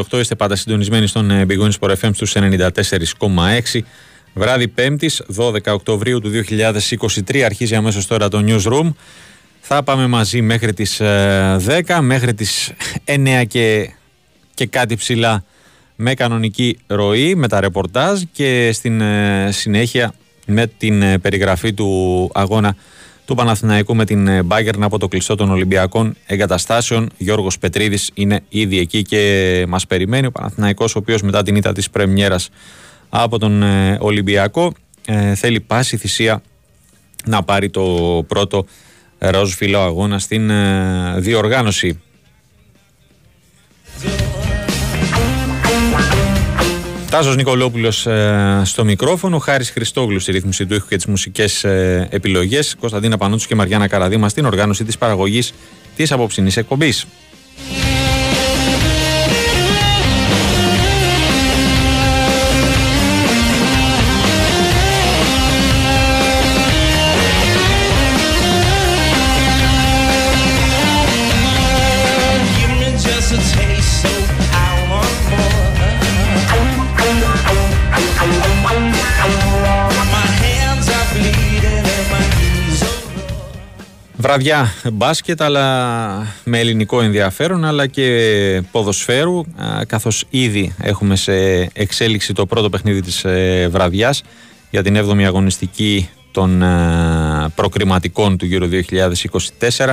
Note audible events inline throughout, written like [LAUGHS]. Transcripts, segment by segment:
8 είστε πάντα συντονισμένοι στον ε, Big Wings FM στους 94,6. Βράδυ 5η, 12 Οκτωβρίου του 2023, αρχίζει αμέσως τώρα το Newsroom. Θα πάμε μαζί μέχρι τις 10, ε, μέχρι τις 9 και, και κάτι ψηλά με κανονική ροή, με τα ρεπορτάζ και στην ε, συνέχεια με την περιγραφή του αγώνα του Παναθηναϊκού με την Μπάγκερν από το κλειστό των Ολυμπιακών Εγκαταστάσεων. Γιώργος Πετρίδης είναι ήδη εκεί και μας περιμένει. Ο Παναθηναϊκός ο οποίος μετά την ήττα της Πρεμιέρας από τον ε, Ολυμπιακό ε, θέλει πάση θυσία να πάρει το πρώτο ροζ φιλό αγώνα στην ε, διοργάνωση. Τάσος Νικολόπουλος ε, στο μικρόφωνο, Χάρης Χριστόγλου στη ρύθμιση του ήχου και τις μουσικές ε, επιλογές, Κωνσταντίνα Πανούτσου και Μαριάννα Καραδίμα στην οργάνωση της παραγωγής της απόψινής εκπομπής. Βραδιά μπάσκετ αλλά με ελληνικό ενδιαφέρον αλλά και ποδοσφαίρου καθώς ήδη έχουμε σε εξέλιξη το πρώτο παιχνίδι της ε, βραδιάς για την 7η αγωνιστική των ε, προκριματικών του γύρω 2024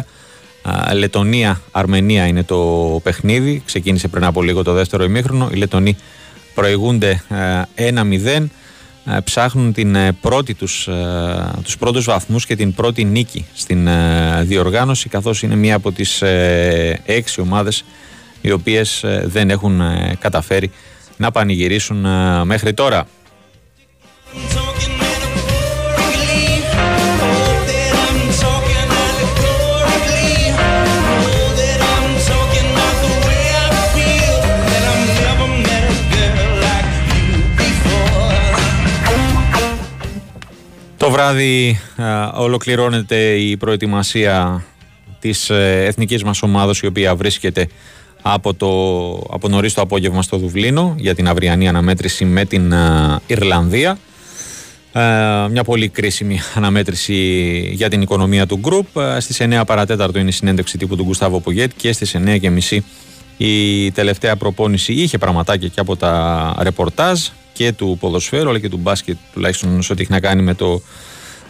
Λετωνία-Αρμενία είναι το παιχνίδι. Ξεκίνησε πριν από λίγο το δεύτερο ημίχρονο. Οι Λετωνοί προηγούνται 1-0 ε, ε, ψάχνουν την ε, πρώτη τους, ε, τους πρώτους βαθμούς και την πρώτη νίκη στην διοργάνωση καθώς είναι μία από τις έξι ομάδες οι οποίες δεν έχουν καταφέρει να πανηγυρίσουν μέχρι τώρα. Βράδυ ολοκληρώνεται η προετοιμασία της ε, εθνικής μας ομάδας η οποία βρίσκεται από, το, από νωρίς το απόγευμα στο Δουβλίνο για την αυριανή αναμέτρηση με την Ιρλανδία. μια πολύ κρίσιμη αναμέτρηση για την οικονομία του γκρουπ. Στις 9 παρατέταρτο είναι η συνέντευξη τύπου του Γκουστάβο Πουγέτ και στις 9 και μισή η τελευταία προπόνηση είχε πραγματάκια και από τα ρεπορτάζ και του ποδοσφαίρου αλλά και του μπάσκετ τουλάχιστον σε ό,τι έχει να κάνει με το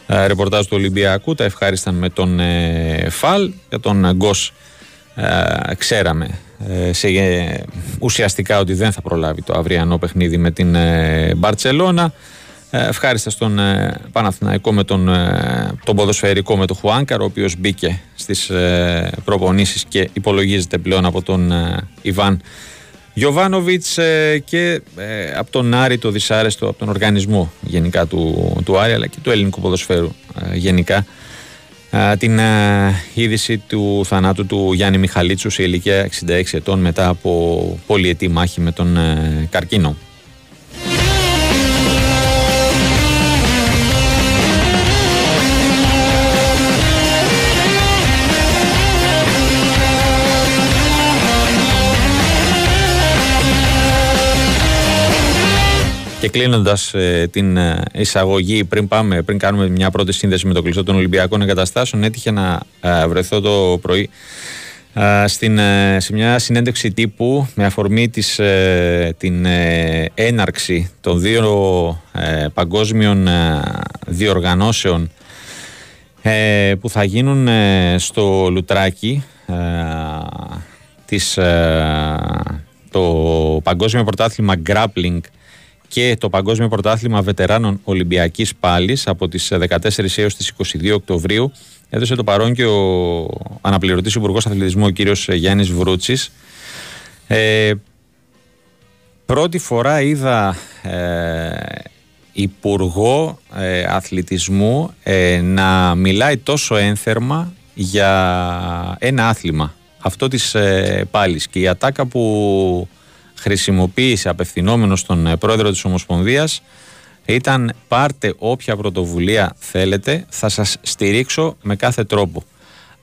ε, ρεπορτάζ του Ολυμπιακού. Τα ευχάρισταν με τον ε, Φαλ. Για τον Γκος ε, ξέραμε σε, ουσιαστικά ότι δεν θα προλάβει το αυριανό παιχνίδι με την Μπαρτσελώνα. Ευχάριστα στον Παναθηναϊκό με τον, τον ποδοσφαιρικό με τον Χουάνκαρ ο οποίος μπήκε στις προπονήσεις και υπολογίζεται πλέον από τον Ιβάν Γιωβάνοβιτς ε, και ε, από τον Άρη το δυσάρεστο, από τον οργανισμό γενικά του, του Άρη αλλά και του ελληνικού ποδοσφαίρου ε, γενικά την είδηση του θανάτου του Γιάννη Μιχαλίτσου σε ηλικία 66 ετών μετά από πολυετή μάχη με τον καρκίνο. Και κλείνοντας ε, την ε, εισαγωγή, πριν, πάμε, πριν κάνουμε μια πρώτη σύνδεση με το κλειστό των Ολυμπιακών Εγκαταστάσεων, έτυχε να ε, βρεθώ το πρωί στην, σε μια συνέντευξη τύπου με αφορμή της, την έναρξη των δύο παγκόσμιων διοργανώσεων που θα γίνουν στο Λουτράκι της, το Παγκόσμιο Πρωτάθλημα Grappling και το Παγκόσμιο Πρωτάθλημα Βετεράνων Ολυμπιακής Πάλης από τις 14 έως τις 22 Οκτωβρίου έδωσε το παρόν και ο αναπληρωτής Υπουργός Αθλητισμού ο κύριος Γιάννης Βρούτσης. Ε, πρώτη φορά είδα ε, Υπουργό ε, Αθλητισμού ε, να μιλάει τόσο ένθερμα για ένα άθλημα αυτό της ε, πάλης. Και η ατάκα που χρησιμοποίησε απευθυνόμενος στον ε, πρόεδρο της Ομοσπονδίας ήταν πάρτε όποια πρωτοβουλία θέλετε, θα σας στηρίξω με κάθε τρόπο.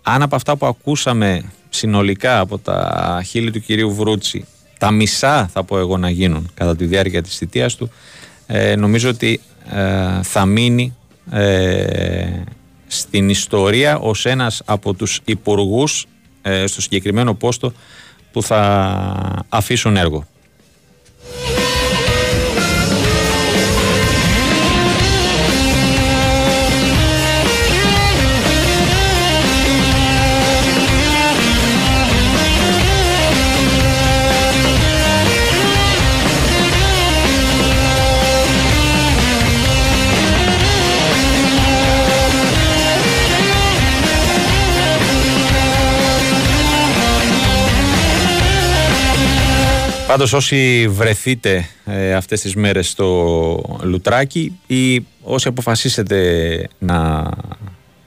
Αν από αυτά που ακούσαμε συνολικά από τα χείλη του κυρίου Βρούτσι τα μισά θα πω εγώ να γίνουν κατά τη διάρκεια της θητείας του ε, νομίζω ότι ε, θα μείνει ε, στην ιστορία ως ένας από τους υπουργούς στο συγκεκριμένο πόστο που θα αφήσουν έργο. Πάντως όσοι βρεθείτε ε, αυτές τις μέρες στο Λουτράκι ή όσοι αποφασίσετε να...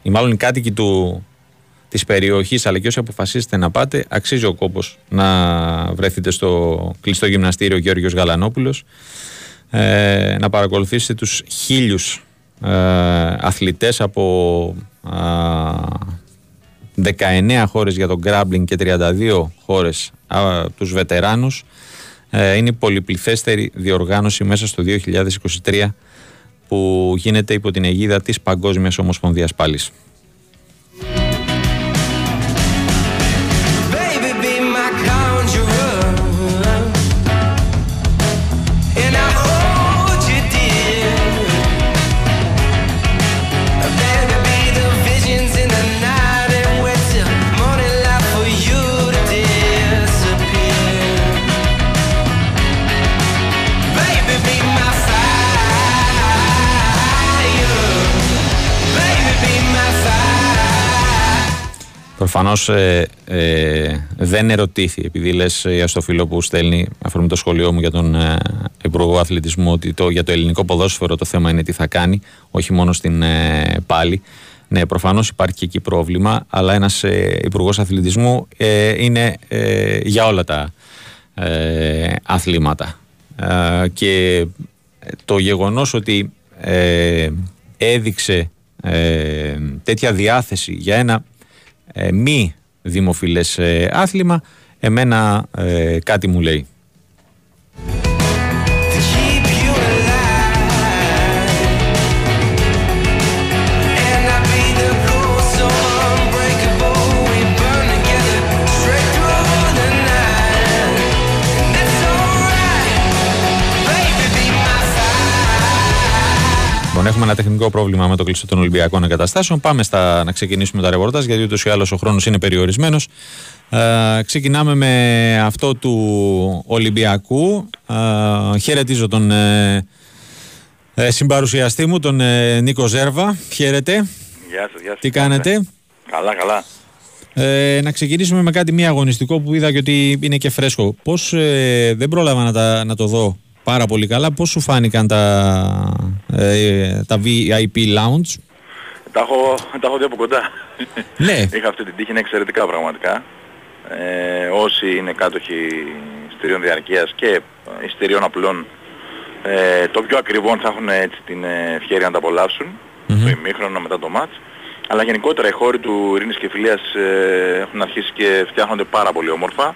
ή μάλλον οι κάτοικοι του, της περιοχής αλλά και όσοι αποφασίσετε να πάτε αξίζει ο κόπος να βρεθείτε στο κλειστό γυμναστήριο Γιώργος Γαλανόπουλος ε, να παρακολουθήσετε τους χίλιους ε, αθλητές από 19 χώρες για τον γκράμπλινγκ και 32 χώρες α, τους βετεράνους ε, είναι η πολυπληθέστερη διοργάνωση μέσα στο 2023 που γίνεται υπό την αιγίδα της Παγκόσμιας Ομοσπονδίας Πάλης. Προφανώς ε, ε, δεν ερωτήθη, επειδή λες για στο φίλο που στέλνει, αφορμή το σχολείο μου για τον ε, Υπουργό Αθλητισμού, ότι το, για το ελληνικό ποδόσφαιρο το θέμα είναι τι θα κάνει, όχι μόνο στην ε, πάλι. Ναι, προφανώς υπάρχει και εκεί πρόβλημα, αλλά ένας ε, Υπουργός Αθλητισμού ε, είναι για όλα τα αθλήματα. και το γεγονός ότι έδειξε τέτοια διάθεση για ένα ε, μη δημοφιλές ε, άθλημα εμένα ε, κάτι μου λέει. Λοιπόν, έχουμε ένα τεχνικό πρόβλημα με το κλειστό των Ολυμπιακών εγκαταστάσεων. Πάμε στα, να ξεκινήσουμε τα ρεπορτάζ, γιατί ούτως ή άλλως ο χρόνος είναι περιορισμένος. Ε, ξεκινάμε με αυτό του Ολυμπιακού. Ε, χαιρετίζω τον ε, ε, συμπαρουσιαστή μου, τον ε, Νίκο Ζέρβα. Χαίρετε. Γεια σας, γεια σας. Τι κάνετε; Καλά, καλά. Ε, να ξεκινήσουμε με κάτι μη αγωνιστικό που είδα και ότι είναι και φρέσκο. Πώς ε, δεν πρόλαβα να, να το δω πάρα πολύ καλά. Πώς σου φάνηκαν τα, ε, τα VIP lounge? Τα έχω, τα έχω δει από κοντά. Ναι. [LAUGHS] Είχα αυτή την τύχη, είναι εξαιρετικά πραγματικά. Ε, όσοι είναι κάτοχοι εισιτηρίων διαρκείας και εισιτηρίων απλών ε, το πιο ακριβό θα έχουν έτσι την ευκαιρία να τα απολαύσουν mm-hmm. το ημίχρονο μετά το μάτς. Αλλά γενικότερα οι χώροι του Ειρήνης και Φιλίας ε, έχουν αρχίσει και φτιάχνονται πάρα πολύ όμορφα, ε,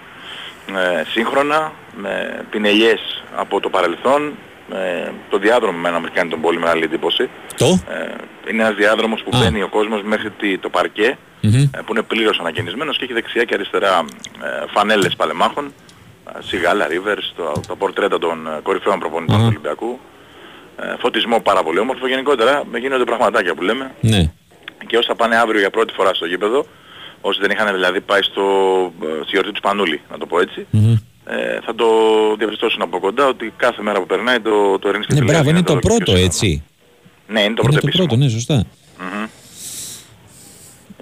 σύγχρονα, με πινελιές από το παρελθόν. Ε, το διάδρομο με μας κάνει τον πολύ μεγάλη εντύπωση. Το; Ε, είναι ένας διάδρομος που μπαίνει ο κόσμος μέχρι το παρκέ, mm-hmm. που είναι πλήρως ανακαινισμένος και έχει δεξιά και αριστερά ε, φανέλες παλεμάχων, Σιγάλα, Rivers, το, το πορτρέτα των κορυφαίων προπονητών mm-hmm. του Ολυμπιακού. Ε, φωτισμό πάρα πολύ όμορφο γενικότερα, γίνονται πραγματάκια που λέμε. Ναι. Και όσοι θα πάνε αύριο για πρώτη φορά στο γήπεδο, όσοι δεν είχαν δηλαδή πάει στο, στη γιορτή του Σπανούλη, να το πω έτσι, mm-hmm ε, θα το διαπιστώσουν από κοντά ότι κάθε μέρα που περνάει το, το Ερήνης και Ναι, μπράβο, είναι το, πρώτο έτσι. Ναι, είναι το πρώτο Είναι το πρώτο, ναι, σωστά. Mm-hmm.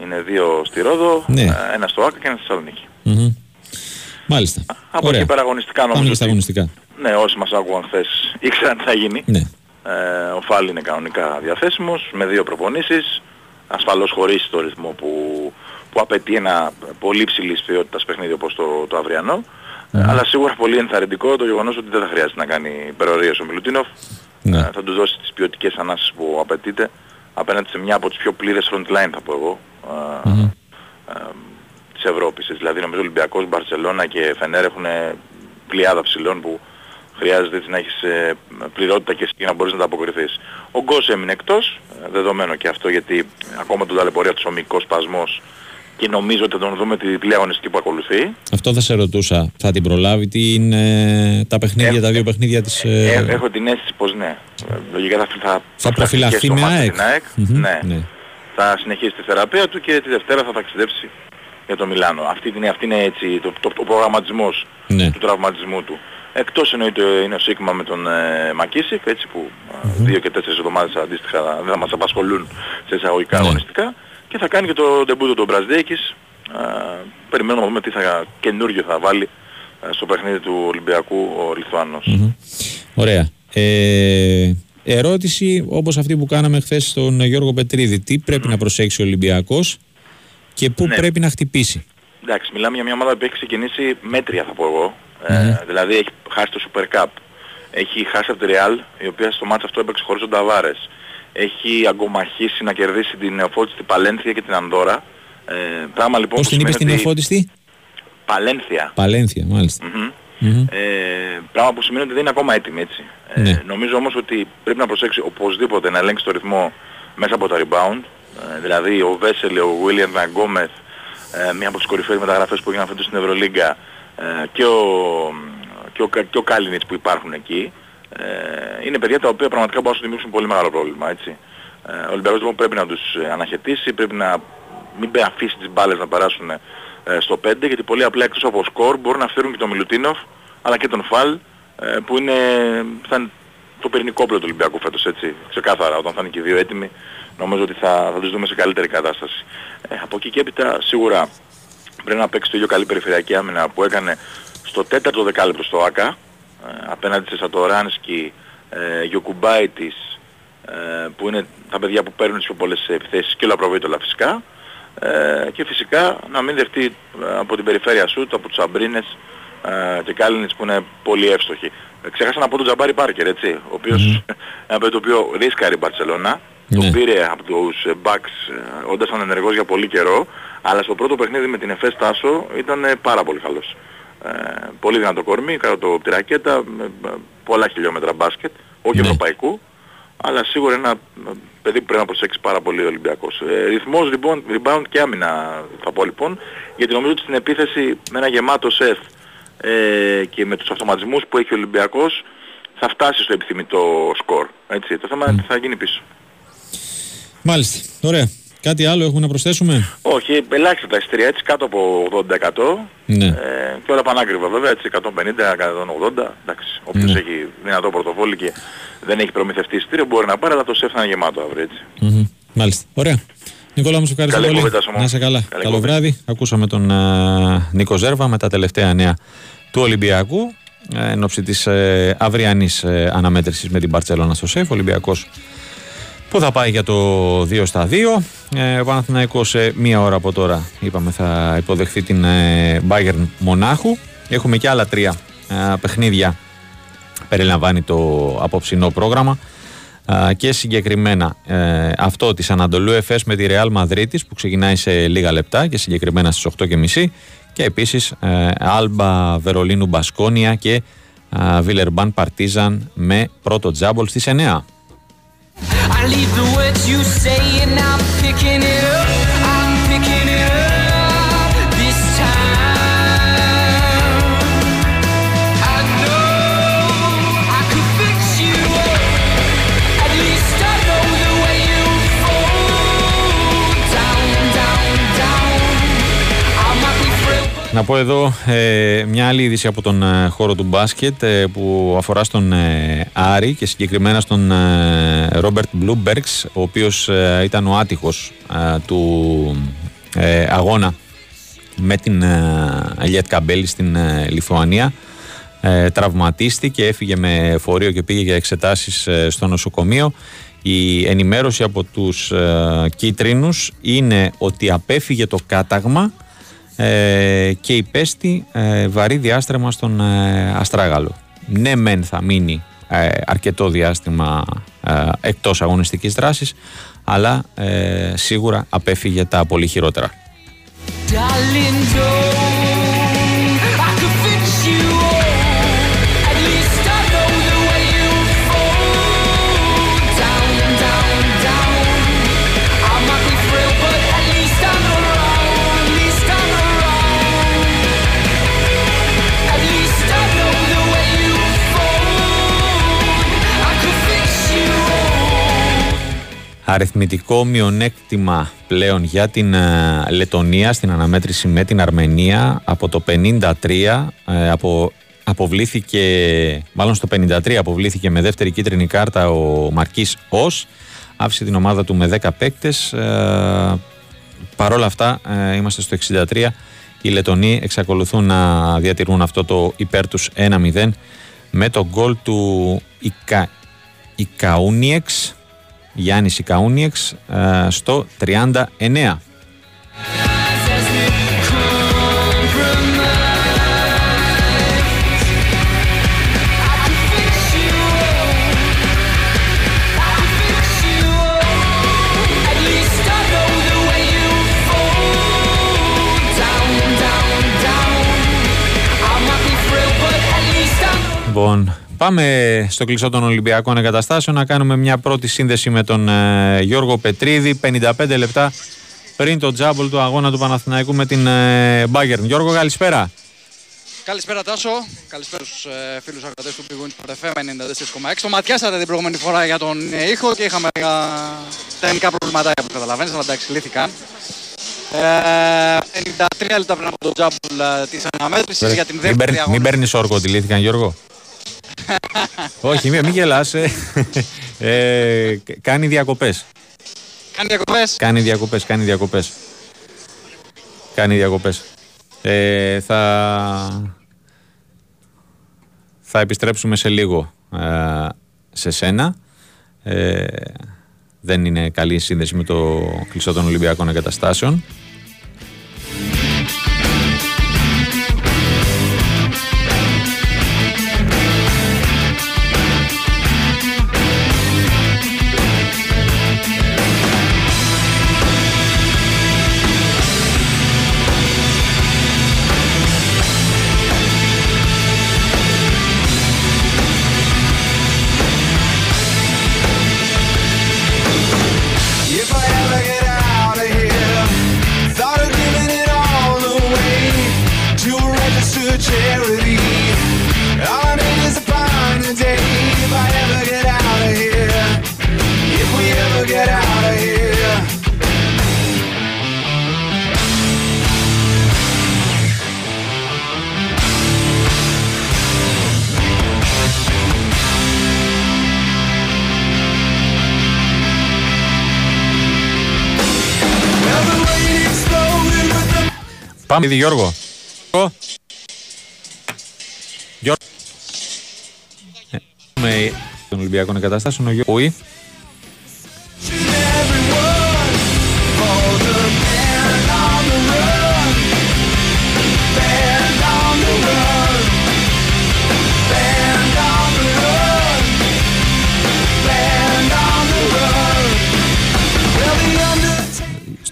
Είναι δύο στη Ρόδο, ναι. Ε, ένα στο Άκα και ένα στη Θεσσαλονίκη. Mm-hmm. Μάλιστα. Από Ωραία. εκεί πέρα αγωνιστικά νομίζω. Πάμε στα αγωνιστικά. Ναι, όσοι μας άκουγαν χθες [LAUGHS] ήξεραν τι θα γίνει. Ναι. Ε, ο Φάλι είναι κανονικά διαθέσιμος με δύο προπονήσεις. Ασφαλώς χωρίς το ρυθμό που, που απαιτεί ένα πολύ ψηλής ποιότητας παιχνίδι όπως το, το αυριανό. Ναι. Αλλά σίγουρα πολύ ενθαρρυντικό το γεγονός ότι δεν θα χρειάζεται να κάνει υπερορίες ο Μιλουτίνοφ. Ναι. Ε, θα τους δώσει τις ποιοτικές ανάσεις που απαιτείται απέναντι σε μια από τις πιο πλήρες front line θα πω εγώ mm-hmm. ε, της Ευρώπης. Δηλαδή νομίζω Ολυμπιακός, Μπαρσελώνα και Φενέρ έχουν πλειάδα ψηλών που χρειάζεται έτσι να έχεις ε, πληρότητα και εσύ να μπορείς να τα αποκριθείς. Ο Γκος έμεινε εκτός, ε, δεδομένο και αυτό γιατί ακόμα τον ταλαιπωρεί αυτός ο μυϊκός σπασμός και νομίζω ότι θα τον δούμε τη διπλή αγωνιστική που ακολουθεί. Αυτό θα σε ρωτούσα. Θα την προλάβει τι είναι τα παιχνίδια, τα δύο παιχνίδια της... Ε... Έχω την αίσθηση πως ναι. Λογικά θα, θα, θα προφυλαχθεί με ΑΕΚ. ναι. ναι. Θα συνεχίσει τη θεραπεία του και τη Δευτέρα θα ταξιδέψει για το Μιλάνο. Αυτή, είναι, αυτή είναι έτσι το, το, το προγραμματισμός ναι. του τραυματισμού του. Εκτός εννοείται είναι ο Σίγμα με τον ε, Μακίσικ, έτσι που mm-hmm. δύο και τέσσερις εβδομάδες αντίστοιχα δεν θα μας απασχολούν σε εισαγωγικά ναι. αγωνιστικά και θα κάνει και το ντεμπούτο του Μπραζδέκης. Περιμένουμε να δούμε τι θα, καινούργιο θα βάλει στο παιχνίδι του Ολυμπιακού ο λιθουανος Ωραία. Ε, ερώτηση όπως αυτή που κάναμε χθες στον Γιώργο Πετρίδη. Τι πρέπει να προσέξει ο Ολυμπιακός και πού ναι. πρέπει να χτυπήσει; Εντάξει, μιλάμε για μια ομάδα που έχει ξεκινήσει μέτρια θα πω εγώ. Ε, δηλαδή έχει χάσει το Super Cup. Έχει χάσει από τη Real, η οποία στο μάτσο αυτό έπαιξε χωρίς τον Ταβάρες. Έχει αγκομαχήσει να κερδίσει την νεοφώτιστη Παλένθια και την Ανδώρα. Ε, πράγμα λοιπόν Πώς την είπες την νεοφώτιστη; Παλένθια. Παλένθια, μάλιστα. Ε, πράγμα που σημαίνει ότι δεν είναι ακόμα έτοιμη έτσι. Ε, ναι. νομίζω όμως ότι πρέπει να προσέξει οπωσδήποτε να ελέγξει το ρυθμό μέσα από τα rebound. Ε, δηλαδή ο Βέσελ, ο William Van ε, μία από τις κορυφαίες μεταγραφές που έγιναν φέτος στην Ευρωλίγκα ε, και ο, και ο, και ο Κάλινιτς που υπάρχουν εκεί ε, είναι παιδιά τα οποία πραγματικά μπορούν να σου δημιουργήσουν πολύ μεγάλο πρόβλημα έτσι. Ε, ο Ολυμπιακός λοιπόν πρέπει να τους αναχαιτήσει, πρέπει να μην αφήσει τις μπάλες να περάσουν ε, στο 5 γιατί πολύ απλά εκτός από σκορ μπορούν να φέρουν και τον Μιλουτίνοφ αλλά και τον Φαλ ε, που είναι, θα είναι το πυρηνικό του Ολυμπιακού φέτος έτσι ξεκάθαρα όταν θα είναι και οι δύο έτοιμοι νομίζω ότι θα, θα τους δούμε σε καλύτερη κατάσταση. Ε, από εκεί και έπειτα σίγουρα πρέπει να παίξει το ίδιο καλή περιφερειακή άμυνα που έκανε στο τέταρτο δεκάλεπτο στο ΆΚΑ ε, απέναντι σε Σατοράνσκι, ε, Γιοκουμπάιτης ε, που είναι τα παιδιά που παίρνουν τις πιο πολλές επιθέσεις και ο Λαπροβίτολα φυσικά ε, και φυσικά να μην δεχτεί ε, από την περιφέρεια σου, από τους Αμπρίνες ε, και Κάλινιτς που είναι πολύ εύστοχοι. Ε, ξέχασα να πω τον Τζαμπάρι Πάρκερ, έτσι, ο οποίος mm. [LAUGHS] ένα παιδί το οποίο ρίσκαρε η Μπαρτσελώνα, ναι. το πήρε από τους Bucks ε, όντας ανενεργός για πολύ καιρό, αλλά στο πρώτο παιχνίδι με την Εφές Τάσο ήταν πάρα πολύ καλός. Ε, πολύ δυνατό κορμί, κάτω το τη ρακέτα, με πολλά χιλιόμετρα μπάσκετ, όχι ναι. ευρωπαϊκού, αλλά σίγουρα ένα παιδί που πρέπει να προσέξει πάρα πολύ ο Ολυμπιακός. Ε, ρυθμός λοιπόν, rebound και άμυνα θα πω λοιπόν, γιατί νομίζω ότι στην επίθεση με ένα γεμάτο σεφ ε, και με τους αυτοματισμούς που έχει ο Ολυμπιακός θα φτάσει στο επιθυμητό σκορ. Έτσι. Το θέμα είναι τι θα γίνει πίσω. Μάλιστα. Ωραία. Κάτι άλλο έχουμε να προσθέσουμε; Όχι, ελάχιστα τα εισιτήρια έτσι κάτω από 80%. Ναι. Ε, και όλα πανάκριβα βέβαια έτσι 150, 180. Εντάξει. Όποιος ναι. έχει δυνατό πορτοφόλι και δεν έχει προμηθευτεί εισιτήριο μπορεί να πάρει αλλά το σεφ θα είναι γεμάτο αύριο έτσι. Mm-hmm. Μάλιστα. Ωραία. Νικόλα μου, σου ευχαριστώ Καλή πολύ. Να είσαι καλά. Καλή Καλό βράδυ. Ακούσαμε τον uh, Νίκο Ζέρβα με τα τελευταία νέα του Ολυμπιακού ε, εν ώψη της ε, αυριανής ε, αναμέτρησης με την Παρτσελώνα στο ΣΕΦ. Ολυμπιακός που θα πάει για το 2 στα 2. Ε, ο Παναθηναϊκός σε μία ώρα από τώρα είπαμε θα υποδεχθεί την ε, Bayern Μονάχου. Έχουμε και άλλα τρία ε, παιχνίδια περιλαμβάνει το απόψινό πρόγραμμα και συγκεκριμένα ε, αυτό της Ανατολού Εφές με τη Real Μαδρίτης που ξεκινάει σε λίγα λεπτά και συγκεκριμένα στις 8.30 και επίσης Άλμπα Βερολίνου Μπασκόνια και Βίλερμπαν Παρτίζαν με πρώτο τζάμπολ στις 9. I leave the words you say and I'm picking it up. Να πω εδώ ε, μια άλλη είδηση από τον ε, χώρο του μπάσκετ ε, που αφορά στον ε, Άρη και συγκεκριμένα στον Ρόμπερτ Μπλούμπεργκς ο οποίος ε, ήταν ο άτυχος ε, του ε, αγώνα με την Ελιέτ Καμπέλη στην Λιθουανία. Τραυματίστηκε, έφυγε με φορείο και πήγε για εξετάσεις στο νοσοκομείο. Η ενημέρωση από τους κίτρινους είναι ότι απέφυγε το κάταγμα και υπέστη βαρύ διάστρεμα στον Αστράγαλο. Ναι μεν θα μείνει αρκετό διάστημα ε, εκτός αγωνιστικής δράσης αλλά ε, σίγουρα απέφυγε τα πολύ χειρότερα. Αριθμητικό μειονέκτημα πλέον για την ε, Λετωνία στην αναμέτρηση με την Αρμενία. Από το 53 ε, από, αποβλήθηκε μάλλον στο 53 αποβλήθηκε με δεύτερη κίτρινη κάρτα ο Μαρκής Ως άφησε την ομάδα του με 10 παίκτες. Ε, παρόλα αυτά ε, είμαστε στο 63 οι Λετωνοί εξακολουθούν να διατηρούν αυτό το υπέρ τους 1-0 με το γκολ του Ικα... Ικαούνιεξ Γιάννης Ικαούνιεξ ε, στο 39. Λοιπόν, πάμε στο κλεισό των Ολυμπιακών Εγκαταστάσεων να κάνουμε μια πρώτη σύνδεση με τον ε, Γιώργο Πετρίδη. 55 λεπτά πριν το τζάμπολ του αγώνα του Παναθηναϊκού με την ε, Bayern. Γιώργο, καλησπέρα. Καλησπέρα Τάσο, καλησπέρα στους ε, φίλους ακρατές του Big Wings FM 94,6. Το ματιάσατε την προηγούμενη φορά για τον ε, ήχο και είχαμε λίγα τεχνικά προβληματάκια που καταλαβαίνεις, αλλά εντάξει λύθηκαν. Ε, 93 λεπτά πριν από το τζάμπουλ ε, της αναμέτρησης για την δεύτερη αγώνα. Μην παίρνεις όρκο ότι λύθηκαν Γιώργο. Όχι, μην, μην γελάς. Ε. ε, κάνει διακοπές. Κάνει διακοπές; Κάνει διακοπές, κάνει διακοπές. Κάνει διακοπές. Ε, θα... θα επιστρέψουμε σε λίγο ε, σε σένα. Ε, δεν είναι καλή σύνδεση με το κλειστό των Ολυμπιακών εγκαταστάσεων. Πάμε, ήδη Γιώργο. Γιώργο. Με τον Ολυμπιακό εγκαταστάσεων, ο Γιώργο.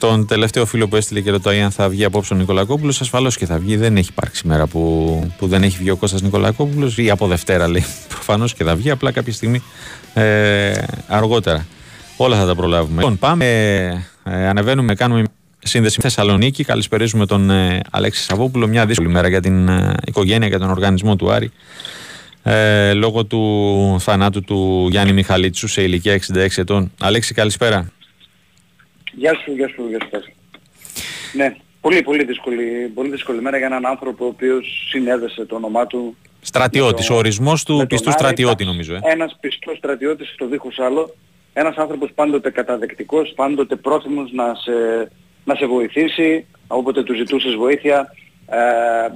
Στον τελευταίο φίλο που έστειλε και ρωτάει αν θα βγει απόψε ο Νικολακόπουλος, ασφαλώς και θα βγει. Δεν έχει υπάρξει μέρα που, που δεν έχει βγει ο Κώστας Νικολακόπουλος ή από Δευτέρα λέει. [LAUGHS] Προφανώς και θα βγει, απλά κάποια στιγμή ε, αργότερα. Όλα θα τα προλάβουμε. Λοιπόν, πάμε, ε, ανεβαίνουμε, κάνουμε σύνδεση με Θεσσαλονίκη. Καλησπερίζουμε τον ε, Αλέξη Σαββόπουλο. Μια δύσκολη μέρα για την ε, οικογένεια και τον οργανισμό του Άρη. Ε, λόγω του θανάτου του Γιάννη Μιχαλίτσου σε ηλικία 66 ετών. Αλέξη, καλησπέρα. Γεια σου, γεια σου, γεια σου. Ναι, πολύ πολύ δύσκολη, πολύ δύσκολη μέρα για έναν άνθρωπο ο οποίος συνέδεσε το όνομά του. Στρατιώτης, το, ο ορισμός του πιστού στρατιώτη νομίζω. Ε. Ένας πιστός στρατιώτης στο δίχως άλλο. Ένας άνθρωπος πάντοτε καταδεκτικός, πάντοτε πρόθυμος να σε, να σε βοηθήσει, όποτε του ζητούσες βοήθεια, ε,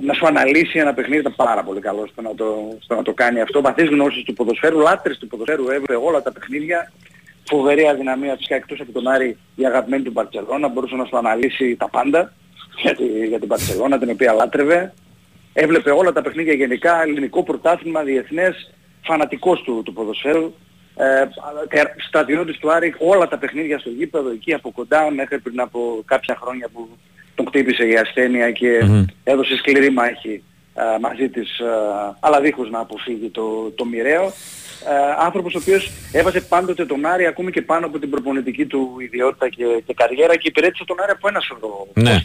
να σου αναλύσει ένα παιχνίδι, ήταν πάρα πολύ καλός στο να το, στο να το κάνει αυτό. Βαθύς γνώσεις του ποδοσφαίρου, λάτρες του ποδοσφαίρου, έβρε όλα τα παιχνίδια φοβερή αδυναμία φυσικά εκτός από τον Άρη η αγαπημένη του Μπαρτσελώνα, μπορούσε να σου αναλύσει τα πάντα για, τη, για την Μπαρτσελώνα την οποία λάτρευε. Έβλεπε όλα τα παιχνίδια γενικά, ελληνικό πρωτάθλημα, διεθνές, φανατικός του, του ποδοσφαίρου. Ε, στρατιώτης του Άρη όλα τα παιχνίδια στο γήπεδο εκεί από κοντά μέχρι πριν από κάποια χρόνια που τον χτύπησε η ασθένεια και mm-hmm. έδωσε σκληρή μάχη ε, μαζί της ε, αλλά δίχως να αποφύγει το, το μοιραίο ε, άνθρωπος ο οποίος έβαζε πάντοτε τον Άρη ακόμη και πάνω από την προπονητική του ιδιότητα και, και καριέρα και υπηρέτησε τον Άρη από ένα σωρό ναι.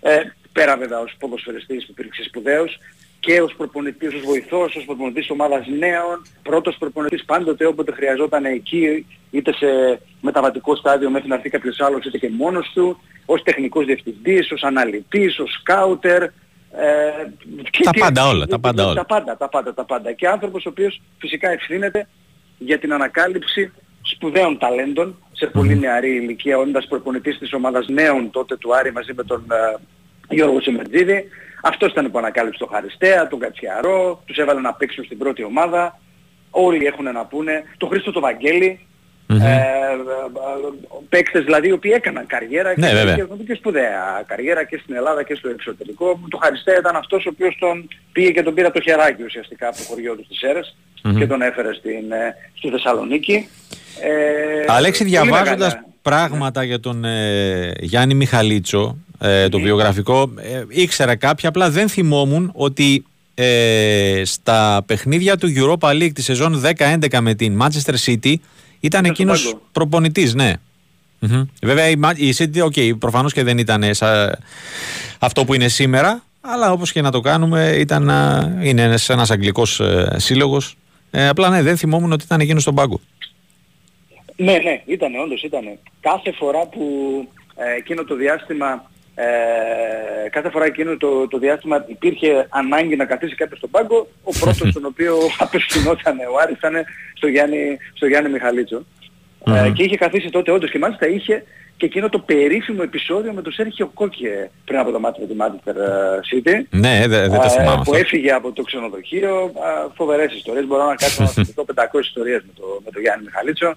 ε, πέρα βέβαια ως ποδοσφαιριστής που υπήρξε σπουδαίος και ως προπονητής, ως βοηθός, ως προπονητής ομάδας νέων, πρώτος προπονητής πάντοτε όποτε χρειαζόταν εκεί, είτε σε μεταβατικό στάδιο μέχρι να έρθει κάποιος άλλος, είτε και μόνος του, ως τεχνικός διευθυντής, ως αναλυτής, ως σκάουτερ, ε, τα πάντα όλα, τα πάντα όλα. Τα πάντα, τα πάντα, τα πάντα. Και άνθρωπος ο οποίος φυσικά ευθύνεται για την ανακάλυψη σπουδαίων ταλέντων σε πολύ νεαρή ηλικία, όντας προπονητής της ομάδας νέων τότε του Άρη μαζί με τον uh, Γιώργο Σεμερτζίδη. Αυτός ήταν που ανακάλυψε τον Χαριστέα, τον Κατσιαρό, τους έβαλε να παίξουν στην πρώτη ομάδα. Όλοι έχουν να πούνε. Το Χρήστο το Βαγγέλη, Mm-hmm. Ε, παίκτες δηλαδή οι οποίοι έκαναν καριέρα ναι, και, και, και σπουδαία καριέρα και στην Ελλάδα και στο εξωτερικό. Το Χαριστέα ήταν αυτός ο οποίος τον πήγε και τον πήρα το χεράκι ουσιαστικά από το χωριό του στις ερες και τον έφερε στην, ε, στη Θεσσαλονίκη. Ε, Αλέξη, διαβάζοντας πράγματα για τον ε, Γιάννη Μιχαλίτσο, ε, το βιογραφικό, ε, ήξερα κάποια, απλά δεν θυμόμουν ότι ε, στα παιχνίδια του Europa League τη σεζόν 10-11 με την Manchester City ήταν εκείνος προπονητής, ναι. Βέβαια η, η City, okay, προφανώς και δεν ήταν αυτό που είναι σήμερα, αλλά όπως και να το κάνουμε ήταν, είναι ένας, ένας αγγλικός ε, σύλλογος. Ε, απλά ναι, δεν θυμόμουν ότι ήταν εκείνος στον πάγκο. Ναι, ναι, ήταν, όντως ήταν. Κάθε φορά που ε, εκείνο το διάστημα ε, κάθε φορά εκείνο το, το διάστημα υπήρχε ανάγκη να καθίσει κάποιος στον πάγκο, ο πρώτος [LAUGHS] στον οποίο απευθυνόταν ο Άρης ήταν στο Γιάννη, στο Γιάννη Μιχαλίτσο. Ε, και είχε καθίσει τότε όντως και μάλιστα είχε και εκείνο το περίφημο επεισόδιο με το Σέρχιο Κόκκε πριν από το μάτι με τη Manchester City. Ναι, δεν δε το θυμάμαι. Που έφυγε από το ξενοδοχείο. Φοβερές ιστορίες. Μπορώ να κάτσω να [LAUGHS] σας 500 ιστορίες με το, με το Γιάννη Μιχαλίτσο.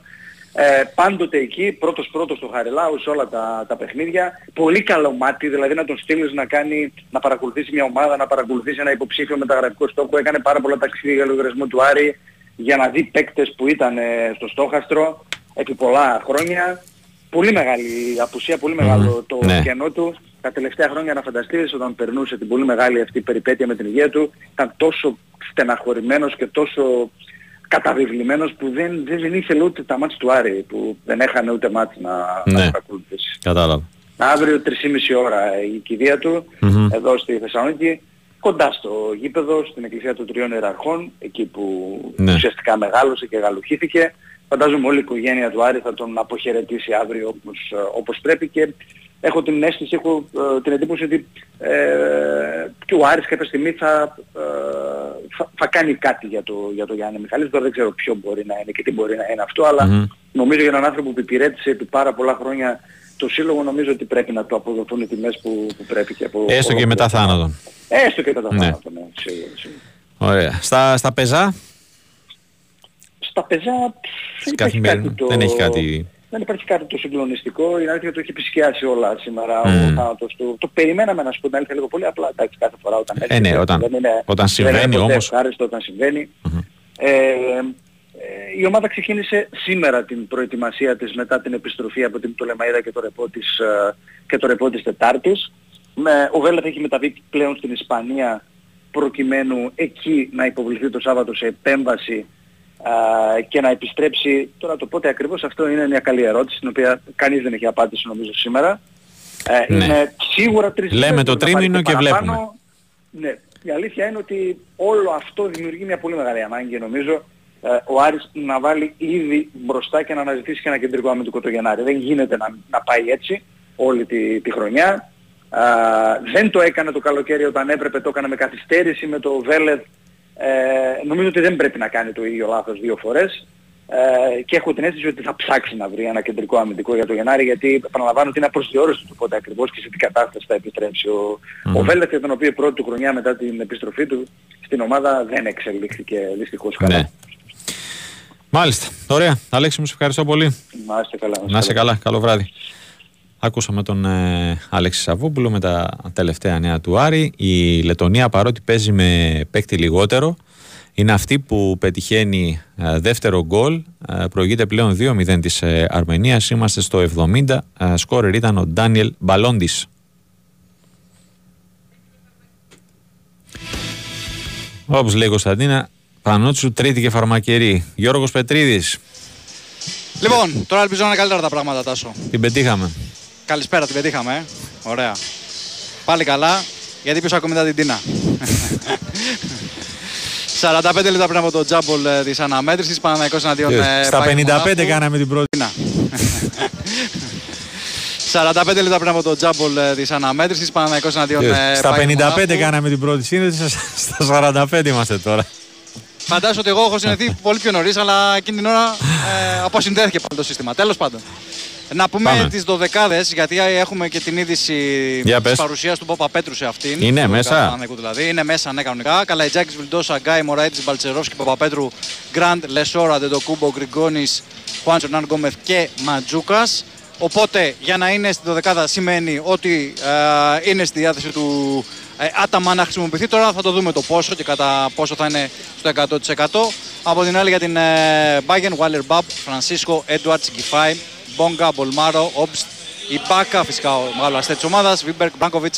Ε, πάντοτε εκεί, πρώτος πρώτος στο Χαριλάου σε όλα τα, τα παιχνίδια. Πολύ καλό μάτι, δηλαδή να τον στείλεις να, κάνει, να παρακολουθήσει μια ομάδα, να παρακολουθήσει ένα υποψήφιο μεταγραφικό στόχο. Έκανε πάρα πολλά ταξίδια για λογαριασμό του Άρη για να δει παίκτες που ήταν ε, στο στόχαστρο επί πολλά χρόνια. Πολύ μεγάλη απουσία, πολύ μεγάλο το ναι. κενό του. Τα τελευταία χρόνια να φανταστείς όταν περνούσε την πολύ μεγάλη αυτή περιπέτεια με την υγεία του ήταν τόσο στεναχωρημένος και τόσο καταβιβλημένος που δεν, δεν, δεν ήθελε ούτε τα μάτια του Άρη που δεν έχανε ούτε μάτια να, ναι. να παρακολουθήσει. Κατάλαβα. Αύριο 3,5 ώρα η κηδεία του εδώ στη Θεσσαλονίκη κοντά στο γήπεδο, στην Εκκλησία των Τριών Ιεραρχών, εκεί που ναι. ουσιαστικά μεγάλωσε και γαλουχήθηκε. Φαντάζομαι όλη η οικογένεια του Άρη θα τον αποχαιρετήσει αύριο όπως, όπως πρέπει και έχω την αίσθηση, έχω ε, την εντύπωση ότι ε, και ο Άρης κάποια στιγμή θα, ε, θα, θα, κάνει κάτι για το, για το Γιάννη Μιχαλής. Τώρα δεν ξέρω ποιο μπορεί να είναι και τι μπορεί να είναι αυτό, αλλά νομίζω για έναν άνθρωπο που υπηρέτησε επί πάρα πολλά χρόνια το σύλλογο νομίζω ότι πρέπει να το αποδοθούν οι τιμές που, που πρέπει και από... Έστω και μετά θάνατον. Έστω και μετά ναι. θάνατον, ναι. Σίγουρα, σίγουρα. Ωραία. Στα, στα πεζά; Στα πεζά δεν, κάτι το... δεν έχει κάτι δεν υπάρχει κάτι το συγκλονιστικό. Η αλήθεια το έχει επισκιάσει όλα σήμερα mm. ο θάνατος του. Το περιμέναμε να σου πω την αλήθεια λίγο πολύ απλά. Εντάξει, κάθε φορά όταν έρχεται. Ε, ναι, όταν, δεν είναι, όταν συμβαίνει δεν είναι όμως. Ευχάριστο όταν συμβαίνει. Mm-hmm. Ε, ε, η ομάδα ξεκίνησε σήμερα την προετοιμασία της μετά την επιστροφή από την Πτολεμαίδα και το ρεπό της, ε, και το ρεπό της Τετάρτης. Με, ο Βέλεθ έχει μεταβεί πλέον στην Ισπανία προκειμένου εκεί να υποβληθεί το Σάββατο σε επέμβαση και να επιστρέψει, τώρα το πότε ακριβώς αυτό είναι μια καλή ερώτηση, την οποία κανείς δεν έχει απάντηση νομίζω σήμερα. Ε, ναι. Είναι σίγουρα τρεις Λέμε το τρίμηνο και βλέπουμε. Ναι, η αλήθεια είναι ότι όλο αυτό δημιουργεί μια πολύ μεγάλη ανάγκη νομίζω ε, ο Άρης να βάλει ήδη μπροστά και να αναζητήσει και ένα κεντρικό αμυντικό το Γενάρη. Δεν γίνεται να, να πάει έτσι όλη τη, τη χρονιά. Α, δεν το έκανε το καλοκαίρι όταν έπρεπε, το έκανε με καθυστέρηση με το Βέλετ ε, νομίζω ότι δεν πρέπει να κάνει το ίδιο λάθος δύο φορές ε, και έχω την αίσθηση ότι θα ψάξει να βρει ένα κεντρικό αμυντικό για το Γενάρη γιατί επαναλαμβάνω ότι είναι απροσδιόριστο του πότε ακριβώς και σε τι κατάσταση θα επιστρέψει ο, mm. ο Βέλετ για τον οποίο πρώτη του χρονιά μετά την επιστροφή του στην ομάδα δεν εξελίχθηκε δυστυχώς καλά. Ναι. Μάλιστα. Ωραία. Αλέξη μου σε ευχαριστώ πολύ. Να είστε καλά. Να είστε καλά. Καλό βράδυ. Ακούσαμε τον ε, Αλέξη Σαββόπουλο με τα τελευταία νέα του Άρη. Η Λετωνία παρότι παίζει με παίκτη λιγότερο είναι αυτή που πετυχαίνει ε, δεύτερο γκολ. Ε, προηγείται πλέον 2-0 της ε, Αρμενίας. Είμαστε στο 70. Ε, σκόρερ ήταν ο Ντάνιελ Μπαλόντις. Όπως λέει η Κωνσταντίνα, Πανότσου τρίτη και φαρμακερή. Γιώργος Πετρίδης. Λοιπόν, τώρα ελπίζω να είναι καλύτερα τα πράγματα, Τάσο. Την πετύχαμε. Καλησπέρα, την πετύχαμε. Ε. Ωραία. Πάλι καλά, γιατί πίσω ακόμη μετά την Τίνα. [LAUGHS] 45 λεπτά πριν από το τζάμπολ ε, της αναμέτρησης, Παναθηναϊκός εναντίον ε, Στα Bayern 55 Μονάχου. κάναμε την πρώτη. Να. 45 λεπτά πριν από το τζάμπολ ε, της αναμέτρησης, Παναθηναϊκός εναντίον ε, Στα Bayern 55 Μονάχου. κάναμε την πρώτη σύνδεση, στα 45 είμαστε τώρα. Φαντάζομαι ότι εγώ έχω συνδεθεί πολύ πιο νωρίς, αλλά εκείνη την ώρα ε, αποσυνδέθηκε πάλι το σύστημα. Τέλος πάντων. Να πούμε Πάμε. τις δωδεκάδες, γιατί έχουμε και την είδηση Για της πες. παρουσίας του Παπα Πέτρου σε αυτήν. Είναι του μέσα; Παναθηναϊκού Δηλαδή. Είναι μέσα, ναι, κανονικά. Καλαϊτζάκης, Βιλντός, Αγκάη, Μωραίτης, Μπαλτσερόφσκι, Παπαπέτρου, Γκραντ, Λεσόρα, Δεντοκούμπο, Γκριγκόνης, Χουάν Σερνάν Γκόμεθ και Ματζούκας. Οπότε για να είναι στην δωδεκάδα σημαίνει ότι ε, είναι στη διάθεση του ε, Άταμα να χρησιμοποιηθεί. Τώρα θα το δούμε το πόσο και κατά πόσο θα είναι στο 100%. Από την άλλη για την ε, Bayern, Waller Bab, Φρανσίσκο, Edwards, Γκιφάι, Μπόγκα, Μπολμάρο, Όμπστ, η Μπάκα, φυσικά ο μεγάλος αστέρι της ομάδας, Βίμπερκ, Μπράνκοβιτ,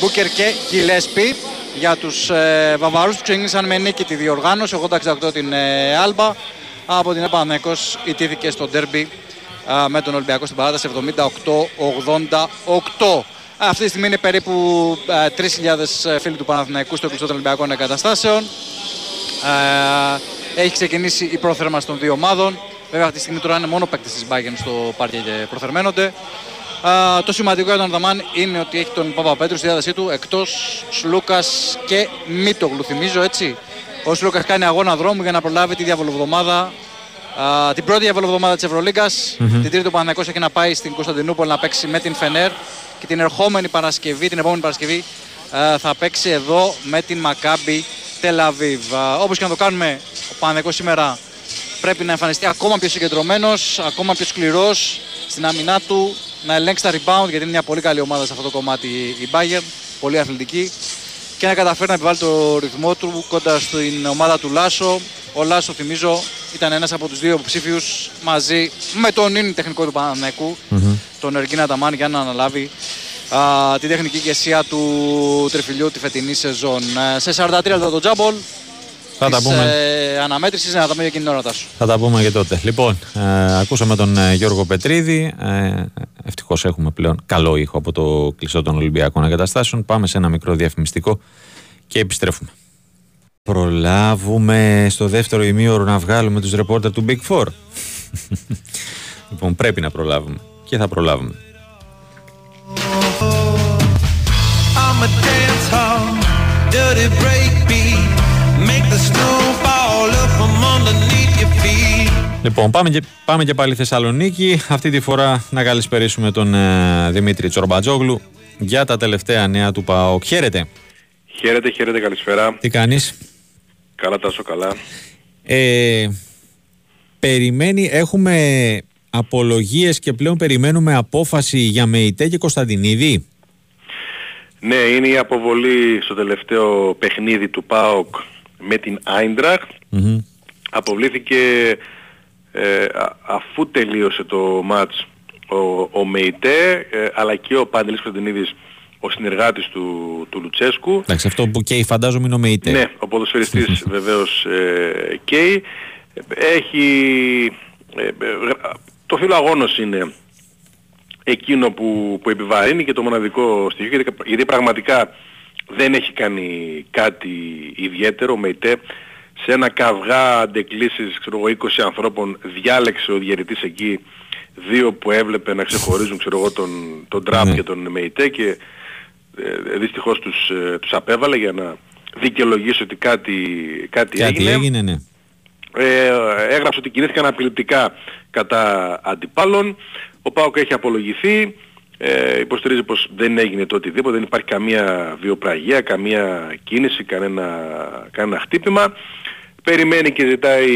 Μπούκερ και Γιλέσπι. Για τους ε, Βαβαρούς που ξεκίνησαν με νίκη τη διοργάνωση, 80-68 την ε, Άλμπα. Από την Επανέκος ιτήθηκε στο ντέρμπι α, με τον Ολυμπιακό στην παράταση 78-88. Αυτή τη στιγμή είναι περίπου α, 3.000 φίλοι του Παναθηναϊκού στο κλειστό των Ολυμπιακών Εγκαταστάσεων. Ε, έχει ξεκινήσει η προθέρμανση των δύο ομάδων. Βέβαια αυτή τη στιγμή τώρα είναι μόνο παίκτες της Bayern στο πάρκια και προθερμαίνονται. Α, το σημαντικό για τον Αρδαμάν είναι ότι έχει τον Παπαπέτρου στη διάθεσή του εκτός Σλούκας και Μίτογλου θυμίζω έτσι. Ο Σλούκας κάνει αγώνα δρόμου για να προλάβει τη διαβολοβδομάδα Α, την πρώτη διαβολοβδομάδα της ευρωλιγκας Την τρίτη ο Παναθηναϊκός έχει να πάει στην Κωνσταντινούπολη να παίξει με την Φενέρ και την ερχόμενη Παρασκευή, την επόμενη Παρασκευή α, θα παίξει εδώ με την Μακάμπι Τελαβίβ. Α, Όπως και να το κάνουμε, ο Παναθηναϊκός σήμερα πρέπει να εμφανιστεί ακόμα πιο συγκεντρωμένος, ακόμα πιο σκληρός στην άμυνά του, να ελέγξει τα rebound γιατί είναι μια πολύ καλή ομάδα σε αυτό το κομμάτι η Bayern, πολύ αθλητική και να καταφέρει να επιβάλλει το ρυθμό του κοντά στην ομάδα του Λάσο. Ο Λάσο, θυμίζω, ήταν ένας από τους δύο υποψήφιους μαζί με τον ίνι τεχνικό του παναθηναικου τον Εργίνα Ταμάν, για να αναλάβει α, την τεχνική ηγεσία του τριφυλιού τη φετινή σεζόν. Ε, σε 43 λεπτά το τζάμπολ Θα τα της πούμε. ε, αναμέτρησης, να τα πούμε για εκείνη την ώρα τάσου. Θα τα πούμε και τότε. Λοιπόν, ε, ακούσαμε τον ε, Γιώργο Πετρίδη. Ε, Ευτυχώς έχουμε πλέον καλό ήχο από το κλειστό των Ολυμπιακών Εγκαταστάσεων. Πάμε σε ένα μικρό διαφημιστικό και επιστρέφουμε. Προλάβουμε στο δεύτερο ημίωρο να βγάλουμε τους ρεπόρτερ του Big Four. [LAUGHS] λοιπόν, πρέπει να προλάβουμε και θα προλάβουμε. I'm a dance hall, dirty breakbeat. Λοιπόν, πάμε και, πάμε και πάλι Θεσσαλονίκη. Αυτή τη φορά να καλησπερίσουμε τον ε, Δημήτρη Τσορμπατζόγλου για τα τελευταία νέα του ΠΑΟΚ. Χαίρετε. Χαίρετε, χαίρετε, καλησπέρα. Τι κάνεις; Καλά τάσο καλά. Ε, περιμένει, έχουμε απολογίες και πλέον περιμένουμε απόφαση για ΜΕΙΤΕ και Κωνσταντινίδη; Ναι, είναι η αποβολή στο τελευταίο παιχνίδι του ΠΑΟΚ με την Άιντραχτ. Μμμ. Αποβλήθηκε ε, α- αφού τελείωσε το μάτς ο, ο ΜΕΙΤΕ ε, αλλά και ο Παντελής Κωνσταντινίδης ο συνεργάτης του, του Λουτσέσκου. Εντάξει, αυτό που καίει φαντάζομαι είναι ο ΜΕΙΤΕ. Ναι, ο ποδοσφαιριστής [LAUGHS] βεβαίως ε, καίει. Έχει... ε, ε, το φύλλο αγώνος είναι εκείνο που, που επιβαρύνει και το μοναδικό στοιχείο γιατί, γιατί πραγματικά δεν έχει κάνει κάτι ιδιαίτερο με ητέ σε ένα καυγά αντεκλήσεις ξέρω εγώ 20 ανθρώπων διάλεξε ο διαιρετής εκεί δύο που έβλεπε να ξεχωρίζουν ξέρω εγώ τον, τον Τραμπ Ναι. και τον ΜΕΙΤΕ και ε, δυστυχώς τους, ε, τους απέβαλε για να δικαιολογήσει ότι κάτι, κάτι, Κάτι έγινε, ναι. ε, έγραψε ότι κινήθηκαν απειλητικά κατά αντιπάλων. Ο ΠΑΟΚ έχει απολογηθεί. Ε, υποστηρίζει πως δεν έγινε το οτιδήποτε, δεν υπάρχει καμία βιοπραγία, καμία κίνηση, κανένα, κανένα χτύπημα. Περιμένει και ζητάει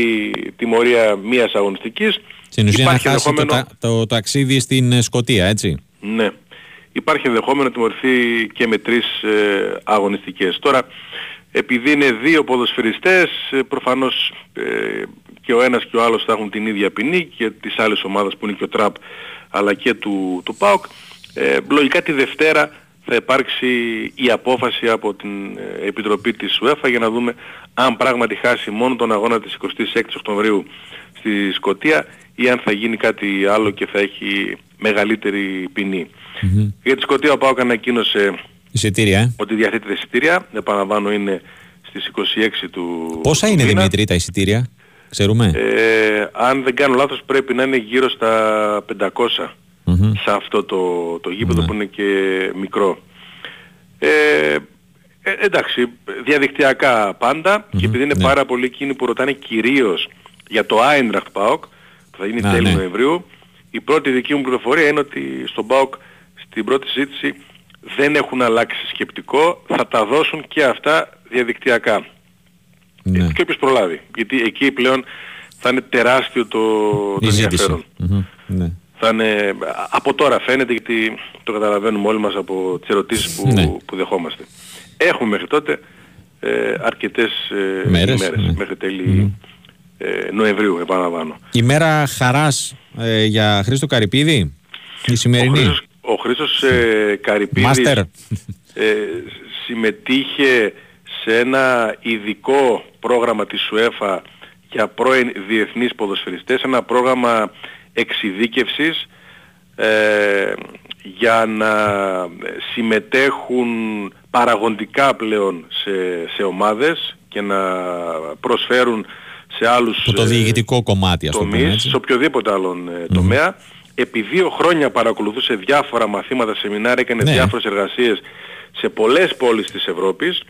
τιμωρία μίας αγωνιστικής. Στην ουσία να Υπάρχει χάσει το, ενδεχόμενο- τα- το ταξίδι στην ε, Σκωτία, έτσι. ναι. Υπάρχει ενδεχόμενο να τιμωρηθεί και με τρεις ε, αγωνιστικές. Τώρα, επειδή είναι δύο ποδοσφαιριστές, ε, προφανώς ε, και ο ένας και ο άλλος θα έχουν την ίδια ποινή και της άλλης ομάδας που είναι και ο Τραπ αλλά και του, του ΠΑΟΚ. Ε, λογικά τη Δευτέρα θα υπάρξει η απόφαση από την ε, Επιτροπή της UEFA για να δούμε αν πράγματι χάσει μόνο τον αγώνα της 26 Οκτωβρίου στη Σκωτία ή αν θα γίνει κάτι άλλο και θα έχει μεγαλύτερη ποινή. Για τη Σκωτία ο ΠΑΟΚ ανακοίνωσε Η Εισιτήρια, ε. ότι διαθέτει εισιτήρια. Επαναλαμβάνω είναι στις 26 του Πόσα του είναι μήνα. Δημήτρη τα εισιτήρια, ξέρουμε; Ε, αν δεν κάνω λάθος πρέπει να είναι γύρω στα 500 Μμμ. σε αυτό το, το γήπεδο Ναι. που είναι και μικρό. Ε, ε, εντάξει, διαδικτυακά πάντα και επειδή είναι ναι. πάρα πολλοί εκείνοι που ρωτάνε κυρίως για το Eintracht PAOK που θα γίνει Α, τέλη ναι. Νοεμβρίου η πρώτη δική μου πληροφορία είναι ότι στον PAOK στην πρώτη συζήτηση δεν έχουν αλλάξει σκεπτικό, θα τα δώσουν και αυτά διαδικτυακά Ναι. και όποιος προλάβει. Γιατί εκεί πλέον θα είναι τεράστιο το, το Η ζήτηση. ενδιαφέρον. Μμμ. Ναι. Θα είναι, από τώρα φαίνεται γιατί το καταλαβαίνουμε όλοι μας από τις ερωτήσεις που, Ναι. που δεχόμαστε. Έχουμε μέχρι τότε ε, αρκετές ε, Μέρες, ημέρες ναι. μέχρι τέλη ε, Νοεμβρίου επαναλαμβάνω. Ημέρα χαράς ε, για Χρήστο Καρυπίδη, η Ο σημερινή. Χρήστος, ο Χρήστος ε, Καρυπίδης Μάστερ. ε, συμμετείχε σε ένα ειδικό πρόγραμμα της UEFA για πρώην διεθνείς ποδοσφαιριστές, ένα πρόγραμμα εξειδίκευσης ε, για να συμμετέχουν παραγοντικά πλέον σε, σε ομάδες και να προσφέρουν σε άλλους Από το ε, διοικητικό κομμάτι, ας το πούμε τομείς, έτσι. σε οποιοδήποτε άλλον ε, τομέα. Επί δύο χρόνια παρακολουθούσε διάφορα μαθήματα, σεμινάρια, έκανε Ναι. διάφορες εργασίες σε πολλές πόλεις της Ευρώπης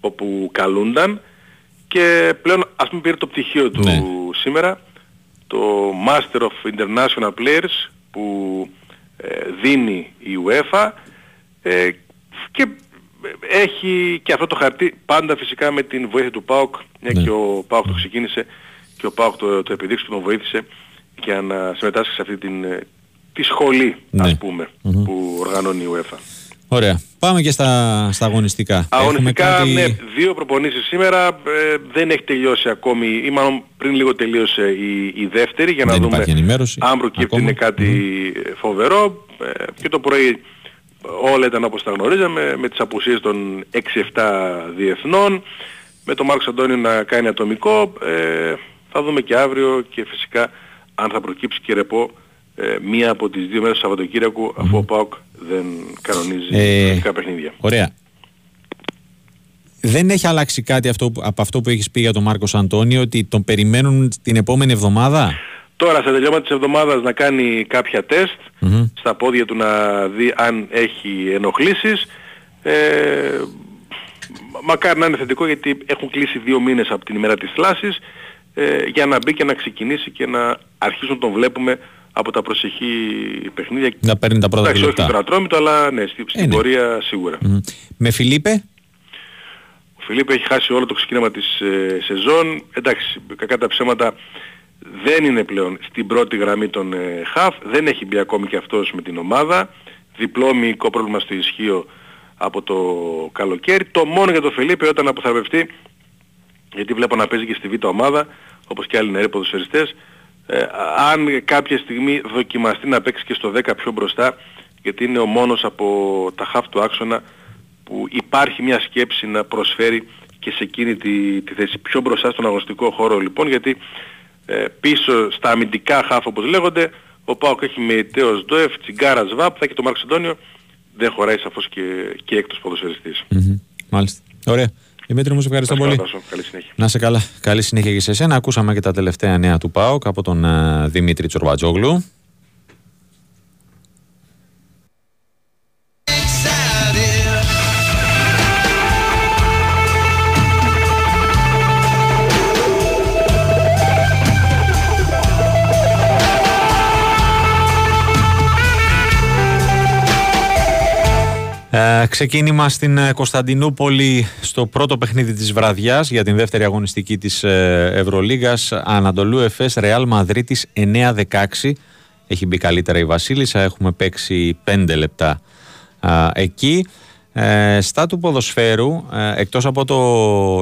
όπου καλούνταν και πλέον ας πούμε πήρε το πτυχίο του Ναι. σήμερα το Master of International Players που ε, δίνει η UEFA ε, και έχει και αυτό το χαρτί πάντα φυσικά με την βοήθεια του ΠΑΟΚ μια Ναι. και ο ΠΑΟΚ το ξεκίνησε και ο ΠΑΟΚ το, το επιδείξει και τον βοήθησε για να συμμετάσχει σε αυτή την, ε, τη σχολή Ναι. ας πούμε που οργανώνει η UEFA. Ωραία. Πάμε και στα, στα αγωνιστικά. Αγωνιστικά, Έχουμε κάτι- ναι, δύο προπονήσεις σήμερα. ε, δεν έχει τελειώσει ακόμη, ή μάλλον πριν λίγο τελείωσε η, η δεύτερη για να Δεν δούμε υπάρχει ενημέρωση αν προκύπτει ακόμα. είναι κάτι φοβερό. Ε, και το πρωί όλα ήταν όπως τα γνωρίζαμε, με τις απουσίες των 6-7 διεθνών, με τον Μάρκος Αντώνιο να κάνει ατομικό. Ε, θα δούμε και αύριο και φυσικά αν θα προκύψει και ρεπό ε, μία από τις δύο μέρες του Σαββατοκύριακου αφού ο ΠΑΟΚ δεν κανονίζει Ε, βασικά παιχνίδια. Ωραία. Δεν έχει αλλάξει κάτι αυτό, που- από αυτό που έχεις πει για τον Μάρκος Αντώνιο ότι τον περιμένουν την επόμενη εβδομάδα; Τώρα στα τελειώματα της εβδομάδας να κάνει κάποια τεστ Μμμ. στα πόδια του να δει αν έχει ενοχλήσεις. Ε, μακάρι να είναι θετικό γιατί έχουν κλείσει δύο μήνες από την ημέρα της θλάσης ε, για να μπει και να ξεκινήσει και να αρχίσουν τον βλέπουμε από τα προσεχή παιχνίδια. Να παίρνει τα πρώτα Εντάξει, του όχι λεπτά. στον ατρόμητο, αλλά ναι, στη- στην ναι. πορεία σίγουρα. Μμμ. Με Φιλίπε, Ο Φιλίπ έχει χάσει όλο το ξεκίνημα της ε, σεζόν. Εντάξει, κακά τα ψέματα δεν είναι πλέον στην πρώτη γραμμή των ε, χαφ. Δεν έχει μπει ακόμη και αυτός με την ομάδα. Διπλό μυϊκό πρόβλημα στο ισχύο από το καλοκαίρι. Το μόνο για τον Φιλίπ όταν αποθαρρευτεί, γιατί βλέπω να παίζει και στη β' ομάδα, όπως και άλλοι νεαροί ποδοσφαιριστές, ε, αν κάποια στιγμή δοκιμαστεί να παίξει και στο 10 πιο μπροστά, γιατί είναι ο μόνος από τα χαφ του άξονα που υπάρχει μια σκέψη να προσφέρει και σε εκείνη τη, τη θέση πιο μπροστά στον αγωνιστικό χώρο λοιπόν γιατί ε, πίσω στα αμυντικά χάφ όπως λέγονται ο Πάοκ έχει με Τέος Ντόεφ, Τσιγκάρα Σβάπ, θα έχει το Μάρκος Αντώνιο δεν χωράει σαφώς και, και έκτος ποδοσφαιριστής. Μμμ. Μάλιστα. Ωραία. Δημήτρη μου, σε ευχαριστώ Σας πολύ. παρακαλώ, Καλή συνέχεια. Να σε καλά. Καλή συνέχεια και σε εσένα. Ακούσαμε και τα τελευταία νέα του ΠΑΟΚ από τον ε, Δημήτρη Τσορβατζόγλου. Ε, ξεκίνημα στην ε, Κωνσταντινούπολη στο πρώτο παιχνίδι της βραδιάς για την δεύτερη αγωνιστική της ε, Ευρωλίγας Ανατολού Εφές Ρεάλ Μαδρίτης 9-16 έχει μπει καλύτερα η Βασίλισσα έχουμε παίξει 5 λεπτά α, εκεί. Ε, στα του ποδοσφαίρου ε, εκτός από το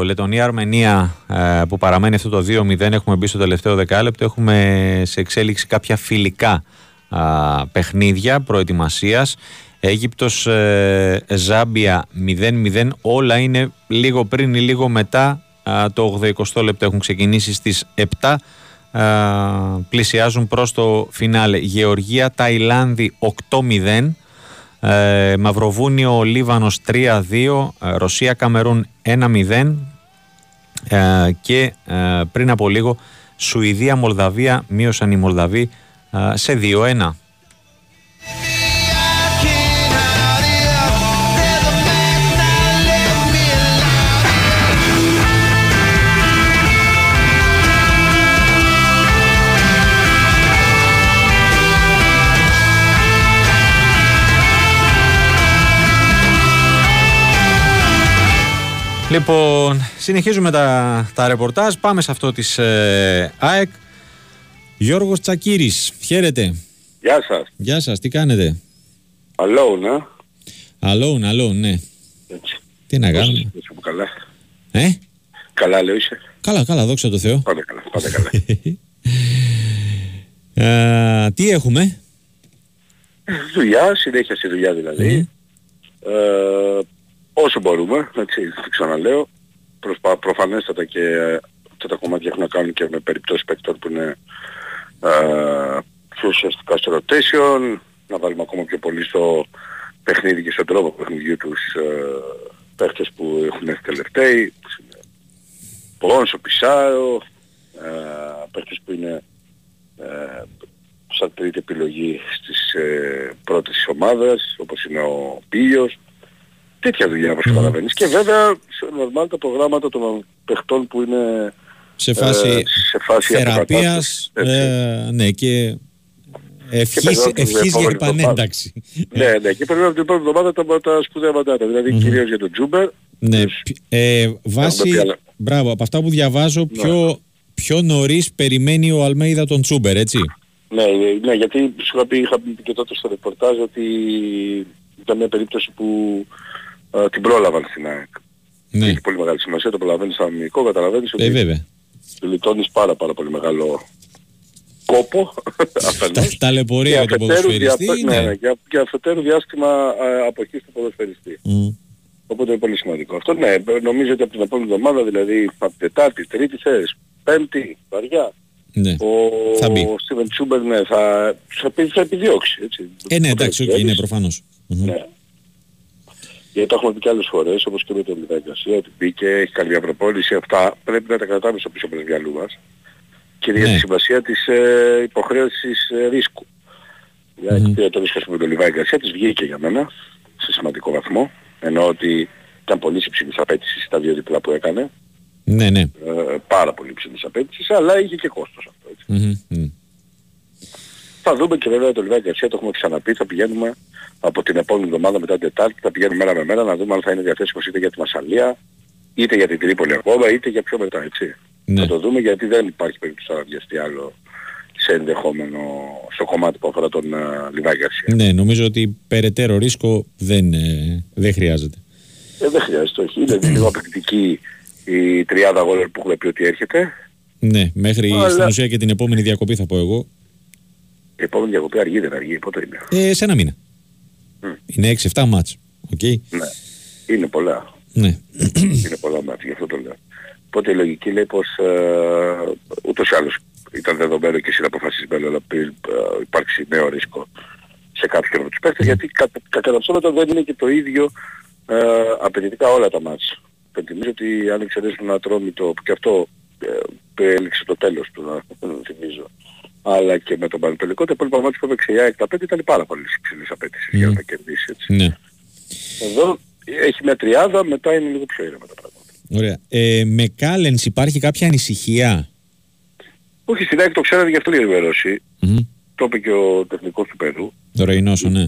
Λετωνία-Αρμενία ε, που παραμένει αυτό το 2-0 έχουμε μπει στο τελευταίο δεκάλεπτο έχουμε σε εξέλιξη κάποια φιλικά α, παιχνίδια προετοιμασίας Αίγυπτος ε, Ζάμπια 0-0 όλα είναι λίγο πριν ή λίγο μετά. Α, το 80 λεπτό έχουν ξεκινήσει στις 7 α, πλησιάζουν προς το φινάλε. Γεωργία Ταϊλάνδη 8-0 Ε, Μαυροβούνιο Λίβανος 3-2, ε, Ρωσία Καμερούν 1-0 ε, και ε, πριν από λίγο Σουηδία Μολδαβία. Μείωσαν οι Μολδαβοί ε, σε 2-1. Λοιπόν, συνεχίζουμε τα, τα ρεπορτάζ. Πάμε σε αυτό της ε, ΑΕΚ. Γιώργος Τσακύρης, χαίρετε. Γεια σας. Γεια σας, τι κάνετε; Alone, ε. Alone, alone, ναι. Έτσι. Τι να Πώς κάνουμε; είσαι που καλά; Ε, Καλά λέω είσαι. καλά, καλά, δόξα τω Θεώ. Πάντα καλά, πάντα καλά. [LAUGHS] Ε, τι έχουμε; δουλειά, συνέχεια στη δουλειά δηλαδή. Ε, όσο μπορούμε, έτσι, το ξαναλέω. Προσπα, προφανέστατα και ε, αυτά τα κομμάτια έχουν να κάνουν και με περιπτώσεις παίκτων που είναι ε, πιο ουσιαστικά στο rotation, να βάλουμε ακόμα πιο πολύ στο παιχνίδι και στον τρόπο παιχνιδιού τους ε, παίκτες που έχουν έρθει τελευταίοι. Πόνσο, Πισάρο, ε, παίκτες που είναι ε, σαν τρίτη επιλογή στις ε, πρώτες της ομάδας, όπως είναι ο Πίλιος. Τέτοια δουλειά όπως καταλαβαίνεις. Και βέβαια σε normal τα προγράμματα των παιχτών που είναι Σε φάση ε, σε φάση θεραπείας, αποκατάστασης. ε, ναι, και ευχής, περιμένουμε την ευχής για επόμενη εβδομάδα. επανένταξη. Ναι, ναι, και περιμένουμε την επόμενη εβδομάδα τα, τα σπουδαία μαντάτα. Δηλαδή κυρίως για τον Τζούμπερ. Ναι, Τους- π- ε, βάσει, πει άλλα. μπράβο, από αυτά που διαβάζω, Ναι. πιο, πιο νωρίς περιμένει ο Αλμέιδα τον Τσούμπερ, έτσι; Ναι, ε, ναι, γιατί σου είχα πει, είχα πει και τότε στο ρεπορτάζ ότι ήταν μια περίπτωση που ε, την πρόλαβαν στην ΑΕΚ. Ναι, Έχει πολύ μεγάλη σημασία, το προλαβαίνεις σαν αμυντικό, καταλαβαίνεις ότι ε, βέβαια. λιτώνεις πάρα πάρα πολύ μεγάλο κόπο Τα, αφενός. ταλαιπωρία για τον αφετέρου ποδοσφαιριστή, διαπέ- ναι, ναι. ναι, και, και αφετέρου διάστημα ε, αποχής του ποδοσφαιριστή. Μμ. Οπότε είναι πολύ σημαντικό. Αυτό ναι, νομίζω ότι από την επόμενη εβδομάδα, δηλαδή από την Τετάρτη, Τρίτη θες, Πέμπτη, βαριά, ναι. ο Θα μπει. Στίβεν Τσούμπερ ναι, θα, θα, πει- θα επιδιώξει. Έτσι. Ε, ναι, εντάξει, οκ, Ξέρεις. είναι προφανώς. Μμμ. Ναι. Γιατί το έχουμε πει και άλλες φορές, όπως και με τον Λιβάι Γκαρσία, ότι μπήκε, έχει κάνει μια προπόνηση, αυτά πρέπει να τα κρατάμε στο πίσω από το μυαλού μας. Και για Ναι. τη σημασία της ε, υποχρέωσης ε, ρίσκου. Για Μμμ. mm πήρε το ρίσκος ας πούμε, με τον Λιβάι Γκαρσία, της βγήκε για μένα, σε σημαντικό βαθμό, ενώ ότι ήταν πολύ υψηλής απέτησης στα δύο διπλά που έκανε, Ναι, ναι. ε, πάρα πολύ υψηλής απέτησης, αλλά είχε και κόστος αυτό. Έτσι. Μμμ, μμ. Θα δούμε και βέβαια το Λιβάη Γκαρσία, το έχουμε ξαναπεί, θα πηγαίνουμε από την επόμενη εβδομάδα μετά την Τετάρτη, θα πηγαίνουμε μέρα με μέρα να δούμε αν θα είναι διαθέσιμος είτε για τη Μασαλία, είτε για την Τρίπολη ακόμα, είτε για πιο μετά, έτσι. Ναι. Θα το δούμε γιατί δεν υπάρχει περίπτωση να βιαστεί άλλο σε ενδεχόμενο στο κομμάτι που αφορά τον uh, Λιβάι Γκαρσία. Ναι, νομίζω ότι περαιτέρω ρίσκο δεν, ε, δεν χρειάζεται. Ε, δεν χρειάζεται, όχι. Είναι λίγο απαιτητική η τριάδα γόλερ που έχουμε πει ότι έρχεται. Ναι, μέχρι Αλλά- στην ουσία και την επόμενη διακοπή θα πω εγώ. Η επόμενη διακοπή αργεί, δεν αργεί, πότε είναι; Ε, σε ένα μήνα. Μμ. Είναι 6-7 μάτς. Οκ. Ναι. Είναι πολλά. Ναι. είναι πολλά ματς, γι' αυτό το λέω. Οπότε η λογική λέει πως ε, ούτως ή άλλως ήταν δεδομένο και συναποφασισμένο να πει, ε, υπάρξει νέο ρίσκο σε κάποιον από τους παίκτες γιατί κα, κατά τα ψέματα δεν είναι και το ίδιο ε, απαιτητικά όλα τα μάτια. Πενθυμίζω ότι αν εξαιρέσουν ένα τρόμητο που και αυτό ε, έληξε το τέλος του να θυμίζω αλλά και με τον Πανετολικό τα υπόλοιπα μάτια που έπαιξε η ΑΕΚ τα πέντε ήταν πάρα πολύ υψηλής απέτησης για να τα κερδίσει έτσι. ναι. Εδώ έχει μια τριάδα, μετά είναι λίγο πιο ήρεμα τα πράγματα. Ωραία. Ε, με Κάλενς υπάρχει κάποια ανησυχία; Όχι, στην ΑΕΚ το ξέρατε γι' αυτό η ενημέρωση. Μμμ. Το είπε και ο τεχνικός του Περού. Το Ρεϊνόσο, ναι.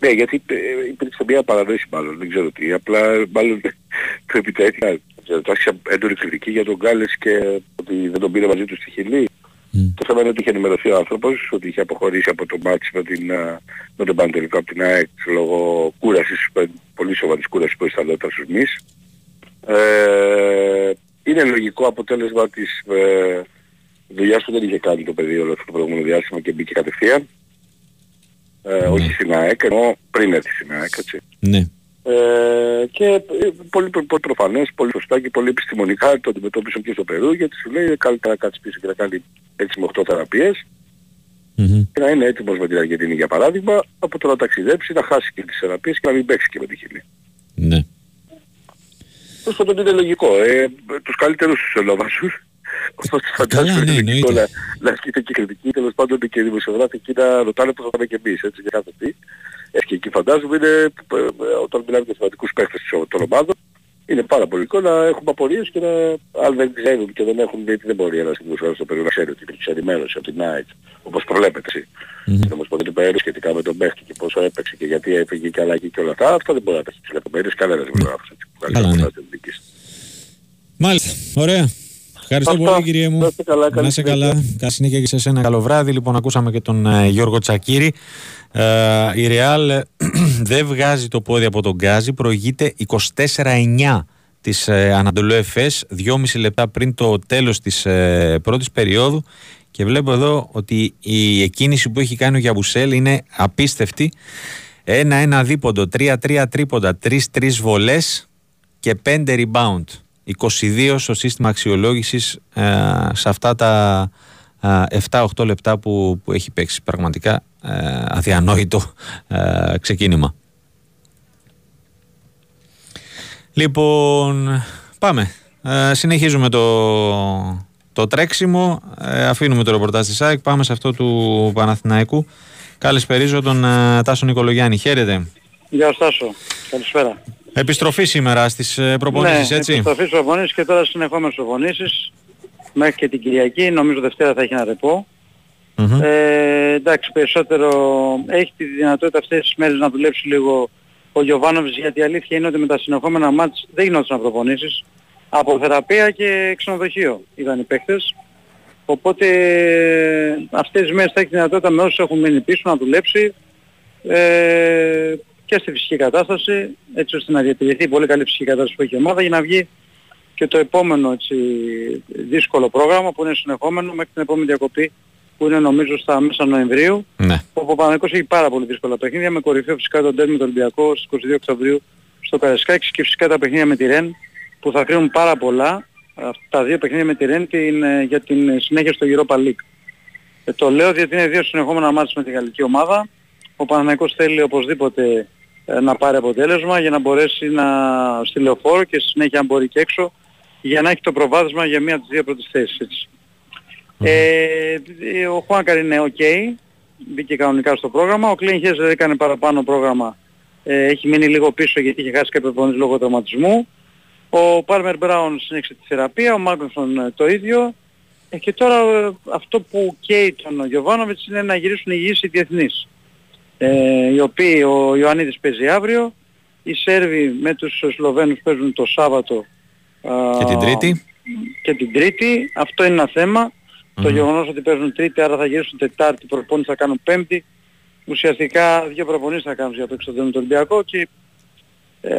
Ναι, γιατί ε, υπήρξε μια παραδόση μάλλον, δεν ξέρω τι. Απλά μάλλον το επιτέθηκα. Δεν ξέρω, Το άρχισα έντονη κριτική για τον Γκάλες και ότι δεν τον πήρε μαζί του στη Χιλή. Μμ. Το θέμα είναι ότι είχε ενημερωθεί ο άνθρωπος, ότι είχε αποχωρήσει από το μάτς με, την, α, με τον Παντελικό από την ΑΕΚ λόγω κούρασης, ε, πολύ σοβαρής κούρασης που αισθανόταν στους μυς. Ε, είναι λογικό αποτέλεσμα της ε, δουλειάς που δεν είχε κάνει το παιδί όλο αυτό το προηγούμενο διάστημα και μπήκε κατευθείαν. Ε, όχι στην ΑΕΚ, ενώ πριν έρθει στην ΑΕΚ, έτσι. Ναι. Ε, και ε, πολύ, προ- πολύ προφανές, πολύ σωστά και πολύ επιστημονικά το αντιμετώπισαν και στο Περού γιατί σου λέει καλύτερα να κάτσεις πίσω και να κάνει 6 με 8 θεραπείες Μμμ. και να είναι έτοιμος με την Αργεντινή για παράδειγμα από το να ταξιδέψει, να χάσει και τις θεραπείες και να μην παίξει και με τη Χιλή. Ναι. Πώς πάντων είναι λογικό. Ε, τους καλύτερους τους ονομάζουν. Όπως φαντάζομαι ναι, είναι λογικό εννοείται. να, να ασκείται και κριτική, τέλος πάντων και οι δημοσιογράφοι εκεί να ρωτάνε πώς θα πάμε και εμείς, έτσι, για κάθε τι. Ε, και εκεί φαντάζομαι είναι, ε, ε, όταν μιλάμε για θεματικούς παίκτες των ομάδων, είναι πάρα πολύ λογικό να έχουμε απορίες και να, αν δεν ξέρουν και δεν έχουν, γιατί δεν μπορεί ένας δημοσιογράφος στο περίπου να ξέρει ότι υπήρξε ενημέρωση από την ΑΕΚ, όπως προβλέπετε εσύ. Μμμ. Mm-hmm. Όμως ποτέ περίπου σχετικά με τον παίχτη και πόσο έπαιξε και γιατί έφυγε και αλλαγή και όλα αυτά, αυτά δεν μπορεί να τα έχει τις λεπτομέρειες κανένας δημοσιογράφος. έτσι, που κάνει Καλά, ναι. ρεπορτάζ εθνικής. Μάλιστα. Ωραία. Ευχαριστώ Αυτά. πολύ κύριε μου. Να είστε καλά, καλή Να είσαι συνέχεια. καλά. Καλή συνέχεια και σε εσένα. Καλό βράδυ. Λοιπόν, ακούσαμε και τον ε, Γιώργο Τσακύρη. Ε, η Ρεάλ ε, [CLEARS THROAT] δεν βγάζει το πόδι από τον Γκάζι. Προηγείται 24-9 της ε, Ανατολού Εφές, 2,5 λεπτά πριν το τέλος της ε, πρώτης περίοδου και βλέπω εδώ ότι η εκκίνηση που έχει κάνει ο Γιαμπουσέλ είναι απίστευτη. 1-1 δίποντο, 3-3 τρίποντα, 3-3 βολές και 5 rebound. 22 στο σύστημα αξιολόγησης ε, σε αυτά τα ε, 7-8 λεπτά που, που έχει παίξει. Πραγματικά ε, αδιανόητο ε, ξεκίνημα. Λοιπόν, πάμε. Ε, συνεχίζουμε το, το τρέξιμο. Ε, αφήνουμε το ρεπορτάζ της ΑΕΚ. Πάμε σε αυτό του Παναθηναϊκού. Καλησπερίζω τον ε, Τάσο Νικολογιάννη. Χαίρετε. Γεια σας Τάσο. Καλησπέρα. Επιστροφή σήμερα στις ε, προπονήσεις, ναι, έτσι; επιστροφή στις προπονήσεις και τώρα συνεχόμενες προπονήσεις μέχρι και την Κυριακή. Νομίζω Δευτέρα θα έχει ένα ρεπό. Μμμ. Ε, εντάξει, περισσότερο έχει τη δυνατότητα αυτές τις μέρες να δουλέψει λίγο ο Γιωβάνοβης γιατί η αλήθεια είναι ότι με τα συνεχόμενα μάτς δεν γινόταν προπονήσεις. Από θεραπεία και ξενοδοχείο ήταν οι παίχτες. Οπότε αυτές τις μέρες θα έχει τη δυνατότητα με όσους έχουν μείνει πίσω να δουλέψει ε, και στη φυσική κατάσταση έτσι ώστε να διατηρηθεί η πολύ καλή φυσική κατάσταση που έχει η ομάδα για να βγει και το επόμενο έτσι, δύσκολο πρόγραμμα που είναι συνεχόμενο μέχρι την επόμενη διακοπή που είναι νομίζω στα μέσα Νοεμβρίου Ναι. όπου ο Παναγικός έχει πάρα πολύ δύσκολα παιχνίδια με κορυφαίο φυσικά τον τέρμι του Ολυμπιακό στις 22 Οκτωβρίου στο Καρεσκάκης και φυσικά τα παιχνίδια με τη Ρεν που θα κρίνουν πάρα πολλά αυτά τα δύο παιχνίδια με τη Ρεν την, ε, για την συνέχεια στο Europa League. Ε, το λέω διότι είναι δύο συνεχόμενα μάτια με τη γαλλική ομάδα. Ο Παναθηναϊκός θέλει οπωσδήποτε ε, να πάρει αποτέλεσμα για να μπορέσει να στη λεωφόρο και στη συνέχεια αν μπορεί και έξω για να έχει το προβάδισμα για μία από τις δύο πρώτες θέσεις. Έτσι. Ε, ο Χουάνκαρ είναι ok, μπήκε κανονικά στο πρόγραμμα. Ο Κλέιν Χέζερ έκανε παραπάνω πρόγραμμα, ε, έχει μείνει λίγο πίσω γιατί είχε χάσει κάποια προπονήσεις λόγω τραυματισμού. Ο Πάρμερ Μπράουν συνέχισε τη θεραπεία, ο Μάγνουσον ε, το ίδιο. Ε, και τώρα ε, αυτό που καίει τον Γιωβάνοβιτς είναι να γυρίσουν υγιείς οι διεθνείς. Ε, οι οποίοι ο Ιωαννίδης παίζει αύριο, οι Σέρβοι με τους Σλοβαίνους παίζουν το Σάββατο α, Και την Τρίτη. και την Τρίτη. Αυτό είναι ένα θέμα. Το γεγονός ότι παίζουν Τρίτη, άρα θα γυρίσουν Τετάρτη, προπόνηση θα κάνουν Πέμπτη. Ουσιαστικά δύο προπονήσεις θα κάνουν για το εξωτερικό του Ολυμπιακό και, ε,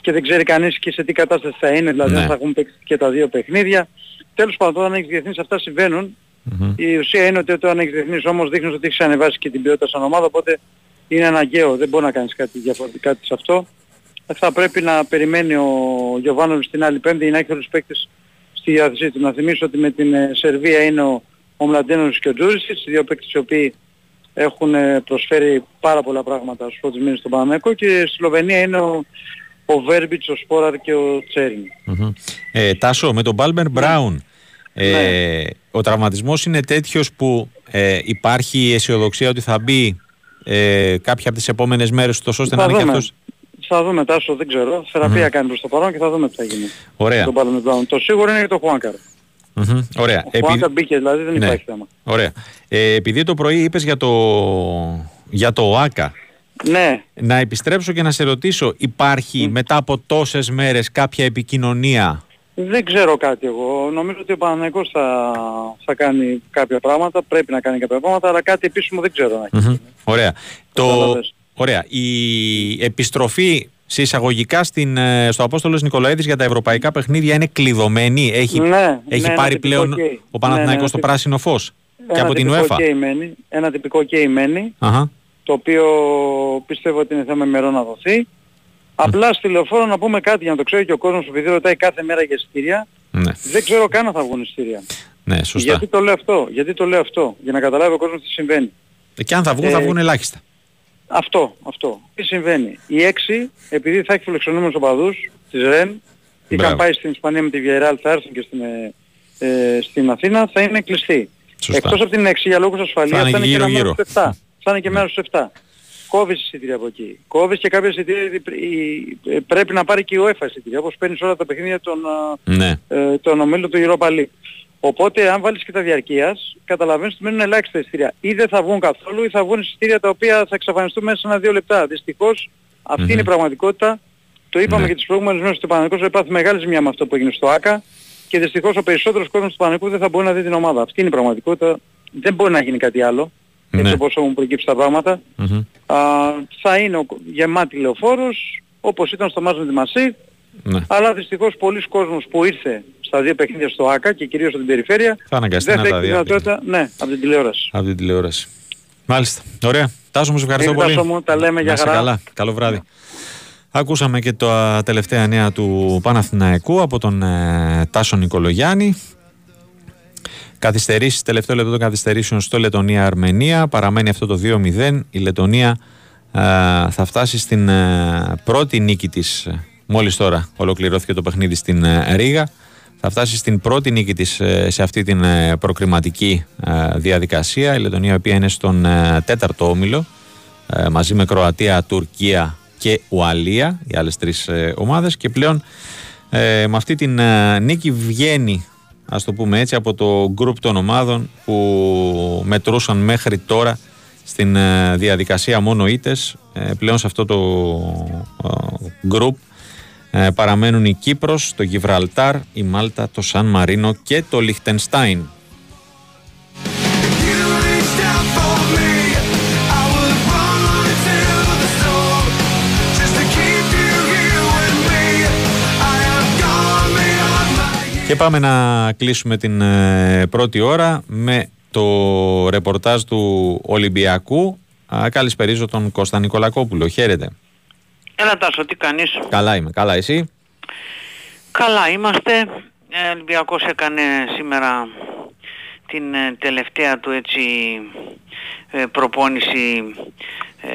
και δεν ξέρει κανείς και σε τι κατάσταση θα είναι, δηλαδή Ναι. αν θα έχουν παίξει και τα δύο παιχνίδια. Τέλος πάντων, όταν έχεις διεθνείς αυτά συμβαίνουν. Μμμ. Η ουσία είναι ότι όταν έχεις διεθνείς όμως δείχνεις ότι έχεις ανεβάσει και την ποιότητα σαν ομάδα, οπότε είναι αναγκαίο, δεν μπορεί να κάνεις κάτι διαφορετικά σε αυτό. Θα πρέπει να περιμένει ο Γιωβάνοβης την άλλη πέμπτη να έχει όλους τους παίκτες στη διάθεσή του. Να θυμίσω ότι με την ε, Σερβία είναι ο, ο Μλαντένος και ο Τζούρισιτς, οι δύο παίκτες οι οποίοι έχουν ε, προσφέρει πάρα πολλά πράγματα στους πρώτους μήνες στον Παναμαϊκό και στη Σλοβενία είναι ο, ο Βέρμπιτς, ο Σπόραρ και ο Τσέριν. Μμμ. Ε, Τάσο, με τον Μπάλμπερ Μπράουν, ε, ο τραυματισμός είναι τέτοιος που ε, υπάρχει αισιοδοξία ότι θα μπει ε, κάποια από τις επόμενες μέρες τόσο ώστε να Θα είναι και δούμε. αυτός. Θα δούμε Τάσο, δεν ξέρω. Θεραπεία κάνει προς το παρόν και θα δούμε τι θα γίνει. Ωραία. Τον Παλμερ Μπράουν. Το σίγουρο είναι για τον Χουάνκαρ. Μμμ. Ωραία. Ο Επει- Χουάνκαρ μπήκε δηλαδή, δεν Ναι. υπάρχει θέμα. Ωραία. Ε, επειδή το πρωί είπες για το, για το ΟΑΚΑ, Ναι, να επιστρέψω και να σε ρωτήσω, υπάρχει μετά από τόσες μέρες κάποια επικοινωνία; Δεν ξέρω κάτι εγώ. Νομίζω ότι ο Παναθηναϊκός θα, θα κάνει κάποια πράγματα, πρέπει να κάνει κάποια πράγματα, αλλά κάτι επίσημο δεν ξέρω να έχει. Μμμ. Ωραία. Το, Κατάλαβες. Ωραία. Η επιστροφή σε εισαγωγικά στην, ε, στο Απόστολος Νικολαίδης για τα ευρωπαϊκά παιχνίδια είναι κλειδωμένη. Έχει, Ναι, έχει ναι, ένα πάρει τυπικό πλέον ok. ο Παναθηναϊκός Ναι, ναι, το ένα πράσινο φως. Και Ένα από την τυπικό UEFA. ok μένει, ένα τυπικό ok μένει, Αχα. το οποίο πιστεύω ότι είναι θέμα ημερών να δοθεί. Απλά στη λεωφόρο να πούμε κάτι για να το ξέρει και ο κόσμος που επειδή ρωτάει κάθε μέρα για εισιτήρια. Ναι, δεν ξέρω καν αν θα βγουν εισιτήρια. ναι σωστά. Γιατί το λέω αυτό, γιατί το λέω αυτό, για να καταλάβει ο κόσμος τι συμβαίνει. Ε, Και αν θα βγουν, θα Ε, βγουν ελάχιστα. Αυτό, αυτό. Τι συμβαίνει; Οι έξι, επειδή θα έχει φιλοξενούμενους οπαδούς της ΡΕΝ, είχαν Μπράβο. πάει στην Ισπανία με τη Βιεράλ, θα έρθουν και στην, ε, ε, στην Αθήνα, θα είναι κλειστοί. Σωστά. Εκτός από την 6 για λόγους ασφαλείας Θα είναι θα είναι και ένα γύρω-γύρω. μέρος στους 7. Θα είναι και μέρος στους 7. Κόβεις εισιτήρια από εκεί. Κόβεις και κάποια εισιτήρια γιατί πρέ- η- ε, πρέπει να πάρει και η UEFA εισιτήρια, όπως παίρνεις όλα τα παιχνίδια των, α, Ναι, ε, των ομίλων του Europa League. Οπότε αν βάλεις και τα διαρκείας, καταλαβαίνεις ότι μένουν ελάχιστα εισιτήρια. Ή δεν θα βγουν καθόλου ή θα βγουν εισιτήρια τα οποία θα εξαφανιστούν μέσα σε ένα-δύο λεπτά. Δυστυχώς αυτή Μμμ. είναι η πραγματικότητα. Το είπαμε Ναι. και τις προηγούμενες μέρες ότι ο Παναγικός θα πάθει μεγάλη ζημιά με αυτό που έγινε στο ΆΚΑ και δυστυχώς ο περισσότερος κόσμος του Παναγικού δεν θα μπορεί να δει την ομάδα. Αυτή είναι η πραγματικότητα. Δεν μπορεί να γίνει κάτι άλλο. Ναι. Έτσι όπως έχουν προκύψει τα πράγματα. Μμμ. Α, θα είναι ο, γεμάτη λεωφόρος όπως ήταν στο μάτς με τη Μασί ναι. αλλά δυστυχώς πολλοί κόσμος που ήρθε στα δύο παιχνίδια στο ΆΚΑ και κυρίως στην περιφέρεια Θα αναγκαστεί δεν να θα τα έχει τη δει. δυνατότητα, ναι, από την τηλεόραση. Από την τηλεόραση. Μάλιστα. Ωραία. Τάσο μου, σε ευχαριστώ Κύριε πολύ. Τάσο μου, τα λέμε, για Να είσαι χαρά. καλά. Καλό βράδυ. Ακούσαμε και τα τελευταία νέα του Παναθηναϊκού από τον ε, Τάσο Νικολογιάννη. Καθυστερήσεις, τελευταίο λεπτό των καθυστερήσεων στο Λετωνία-Αρμενία. Παραμένει αυτό το 2-0. Η Λετωνία ε, θα φτάσει στην ε, πρώτη νίκη της. ε, Μόλις τώρα ολοκληρώθηκε το παιχνίδι στην ε, Ρήγα. Θα φτάσει στην πρώτη νίκη της ε, σε αυτή την ε, προκριματική ε, διαδικασία. Η Λετωνία, η οποία είναι στον ε, τέταρτο όμιλο ε, μαζί με Κροατία, Τουρκία και Ουαλία, οι άλλες τρεις ε, ομάδες και πλέον ε, με αυτή την ε, νίκη βγαίνει ας το πούμε έτσι από το γκρουπ των ομάδων που μετρούσαν μέχρι τώρα στην ε, διαδικασία μόνο ήτες Ε, πλέον σε αυτό το ε, γκρουπ ε, παραμένουν η Κύπρος, το Γιβραλτάρ, η Μάλτα, το Σαν Μαρίνο και το Λιχτενστάιν You reached out for me. I would run till the storm just to keep you here with me. I have gone beyond my Και πάμε να κλείσουμε την ε, πρώτη ώρα με το ρεπορτάζ του Ολυμπιακού. Α, καλησπερίζω τον Κώστα Νικολακόπουλο. Χαίρετε. Έλα Τάσο, τι κάνεις; Καλά είμαι. Καλά εσύ; Καλά είμαστε. Ε, Ο Ολυμπιακός έκανε σήμερα την ε, τελευταία του έτσι ε, προπόνηση ε,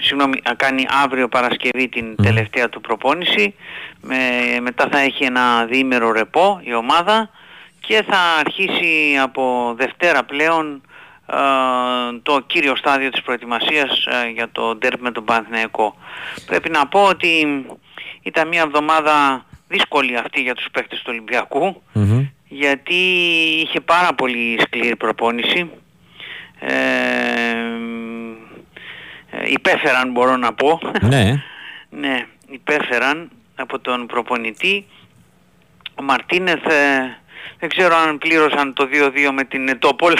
συγγνώμη, να κάνει αύριο Παρασκευή την τελευταία του προπόνηση με, μετά θα έχει ένα διήμερο ρεπό η ομάδα και θα αρχίσει από Δευτέρα πλέον ε, το κύριο στάδιο της προετοιμασίας ε, για το ντέρμπι με τον Παναθηναϊκό. Πρέπει να πω ότι ήταν μια εβδομάδα δύσκολη αυτή για τους παίκτες του Ολυμπιακού Μμμ. γιατί είχε πάρα πολύ σκληρή προπόνηση. Ε, ε, υπέφεραν μπορώ να πω. Ναι. [LAUGHS] ναι, υπέφεραν από τον προπονητή. Ο Μαρτίνεθ ε, δεν ξέρω αν πλήρωσαν το 2-2 με την Ετόπολ.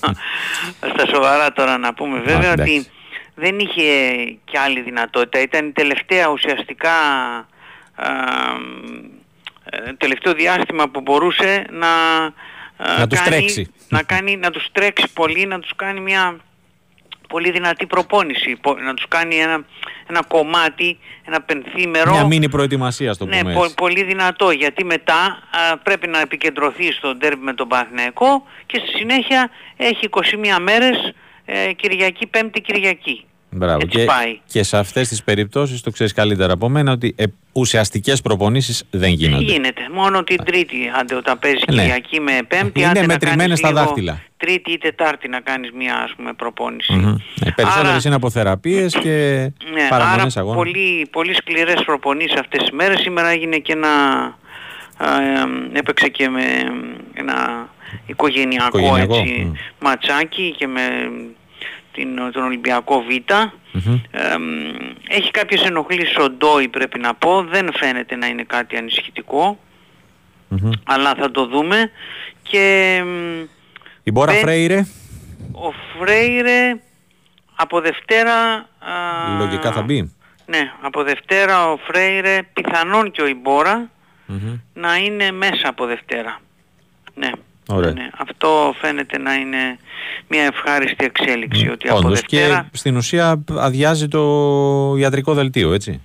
[LAUGHS] Στα σοβαρά τώρα να πούμε βέβαια εντάξει. ότι δεν είχε και άλλη δυνατότητα. Ήταν η τελευταία ουσιαστικά α, ε, τελευταίο διάστημα που μπορούσε να, α, Να τους κάνει, τρέξει. να, κάνει, να τους τρέξει πολύ, να τους κάνει μια πολύ δυνατή προπόνηση, πο- να τους κάνει ένα, ένα κομμάτι, ένα πενθήμερο Μια μήνυ προετοιμασία, στο ναι, πούμε πο- έτσι. πολύ δυνατό γιατί μετά α, πρέπει να επικεντρωθεί στο ντέρμπι με τον Παναθηναϊκό και στη συνέχεια έχει 21 μέρες ε, Κυριακή, Πέμπτη Κυριακή. Μπράβο. Έτσι Και, πάει. και σε αυτές τις περιπτώσεις το ξέρεις καλύτερα από μένα ότι ε, ουσιαστικές προπονήσεις δεν Δεν γίνονται. γίνεται. Μόνο την Τρίτη, άντε όταν παίζεις Ναι. Κυριακή με Πέμπτη, Είναι άντε να μετρημένες κάνεις στα λίγο δάχτυλα. Τρίτη ή Τετάρτη να κάνεις μια ας πούμε προπόνηση. Μμμ. Ε, περισσότερες Άρα- είναι από θεραπείες και Ναι, άρα παραμονές αγώνων. πολύ, πολύ σκληρές προπονήσεις αυτές τις μέρες. Σήμερα έγινε και ένα... α, ε, έπαιξε και με ένα οικογενειακό, Οικογενειακό, έτσι, μμ. ματσάκι και με την, τον Ολυμπιακό Β. Μμμ. Ε, μ, έχει κάποιες ενοχλήσεις ο Ντόι πρέπει να πω. Δεν φαίνεται να είναι κάτι ανησυχητικό. Μμμ. Αλλά θα το δούμε. Και μ, Η Μπόρα δεν- Φρέιρε, ο Φρέιρε από Δευτέρα... α, λογικά θα μπει. ναι, από Δευτέρα ο Φρέιρε, πιθανόν και ο Ιμπόρα, Μμμ. να είναι μέσα από Δευτέρα. Ναι. Ωραία. ναι. Αυτό φαίνεται να είναι μια ευχάριστη εξέλιξη, ότι από Όντως Δευτέρα... και στην ουσία αδειάζει το ιατρικό δελτίο, έτσι.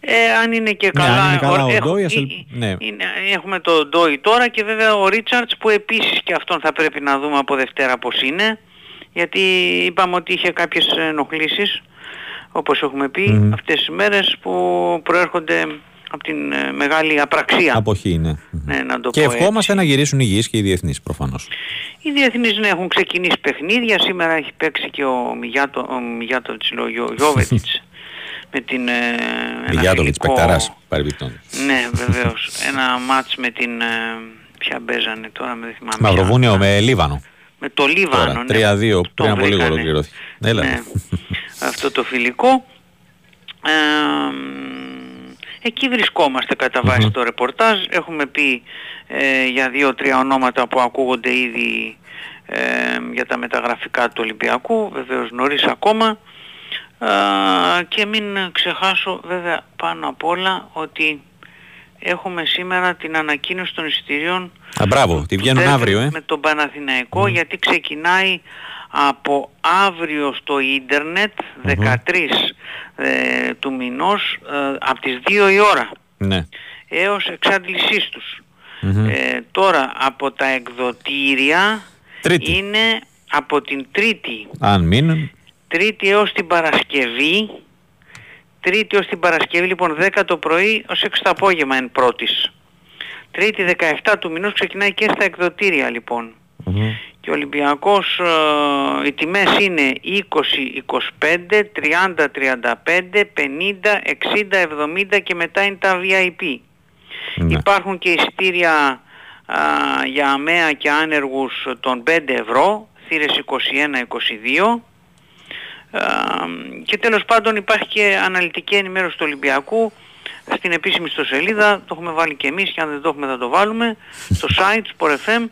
Ε, αν είναι και Ναι, καλά, αν είναι καλά ο έχω- Ντόι, ας ε, ελ- ε, ναι. είναι- έχουμε το Ντόι τώρα και βέβαια ο Ρίτσαρτς που επίσης και αυτόν θα πρέπει να δούμε από Δευτέρα πώς είναι γιατί είπαμε ότι είχε κάποιες ενοχλήσεις όπως έχουμε πει Μμμ. αυτές τις μέρες που προέρχονται από την ε, μεγάλη απραξία. Αποχή είναι. Ναι, να το Και πω ευχόμαστε να γυρίσουν υγιείς και οι διεθνείς προφανώς. Οι διεθνείς ναι, έχουν ξεκινήσει παιχνίδια. Σήμερα έχει παίξει και ο Μιγιάτο, ο Μιγιάτοβιτς, λέω, Γιώ- Γιώβετιτς [LAUGHS] με την... Ε, ένα Μιγιάτοβιτς φιλικό- Πεκταράς, παρεμπιπτόντως. Ναι, βεβαίως. ένα μάτς με την... Ε, ποια παίζανε τώρα, με δεν θυμάμαι. ποια. Μαυροβούνιο με Λίβανο. Με το Λίβανο. Τώρα, ναι. 3-2 Το πριν από λίγο βρήκανε. ολοκληρώθηκε. Έλα. Ναι. [LAUGHS] Αυτό το φιλικό. Ε, εκεί βρισκόμαστε κατά βάση το ρεπορτάζ. Έχουμε πει ε, για δύο-τρία ονόματα που ακούγονται ήδη ε, για τα μεταγραφικά του Ολυμπιακού. Βεβαίως νωρίς ακόμα. Ε, και μην ξεχάσω βέβαια πάνω απ' όλα ότι έχουμε σήμερα την ανακοίνωση των εισιτηρίων Α, μπράβο, τη βγαίνουν Τέρμιν αύριο, ε. με τον Παναθηναϊκό γιατί ξεκινάει από αύριο στο ίντερνετ 13 ε, του μηνός ε, από τις 2 η ώρα Ναι. έως εξάντλησής τους. Μμμ. Ε, τώρα από τα εκδοτήρια Τρίτη. είναι από την Τρίτη Αν μείνουν. Τρίτη έως την Παρασκευή. Τρίτη έως την Παρασκευή λοιπόν 10 το πρωί ως 6 το απόγευμα εν πρώτης. Τρίτη 17 του μηνός ξεκινάει και στα εκδοτήρια λοιπόν. Μμμ. Και ο Ολυμπιακός ε, οι τιμές είναι 20, 25, 30, 35, 50, 60, 70 και μετά είναι τα VIP. Ναι. Υπάρχουν και εισιτήρια α, για αμαία και άνεργους των 5 ευρώ, θύρες 21-22. Α, και τέλος πάντων υπάρχει και αναλυτική ενημέρωση του Ολυμπιακού στην επίσημη ιστοσελίδα, το έχουμε βάλει και εμείς και αν δεν το έχουμε θα το βάλουμε, στο site Sport FM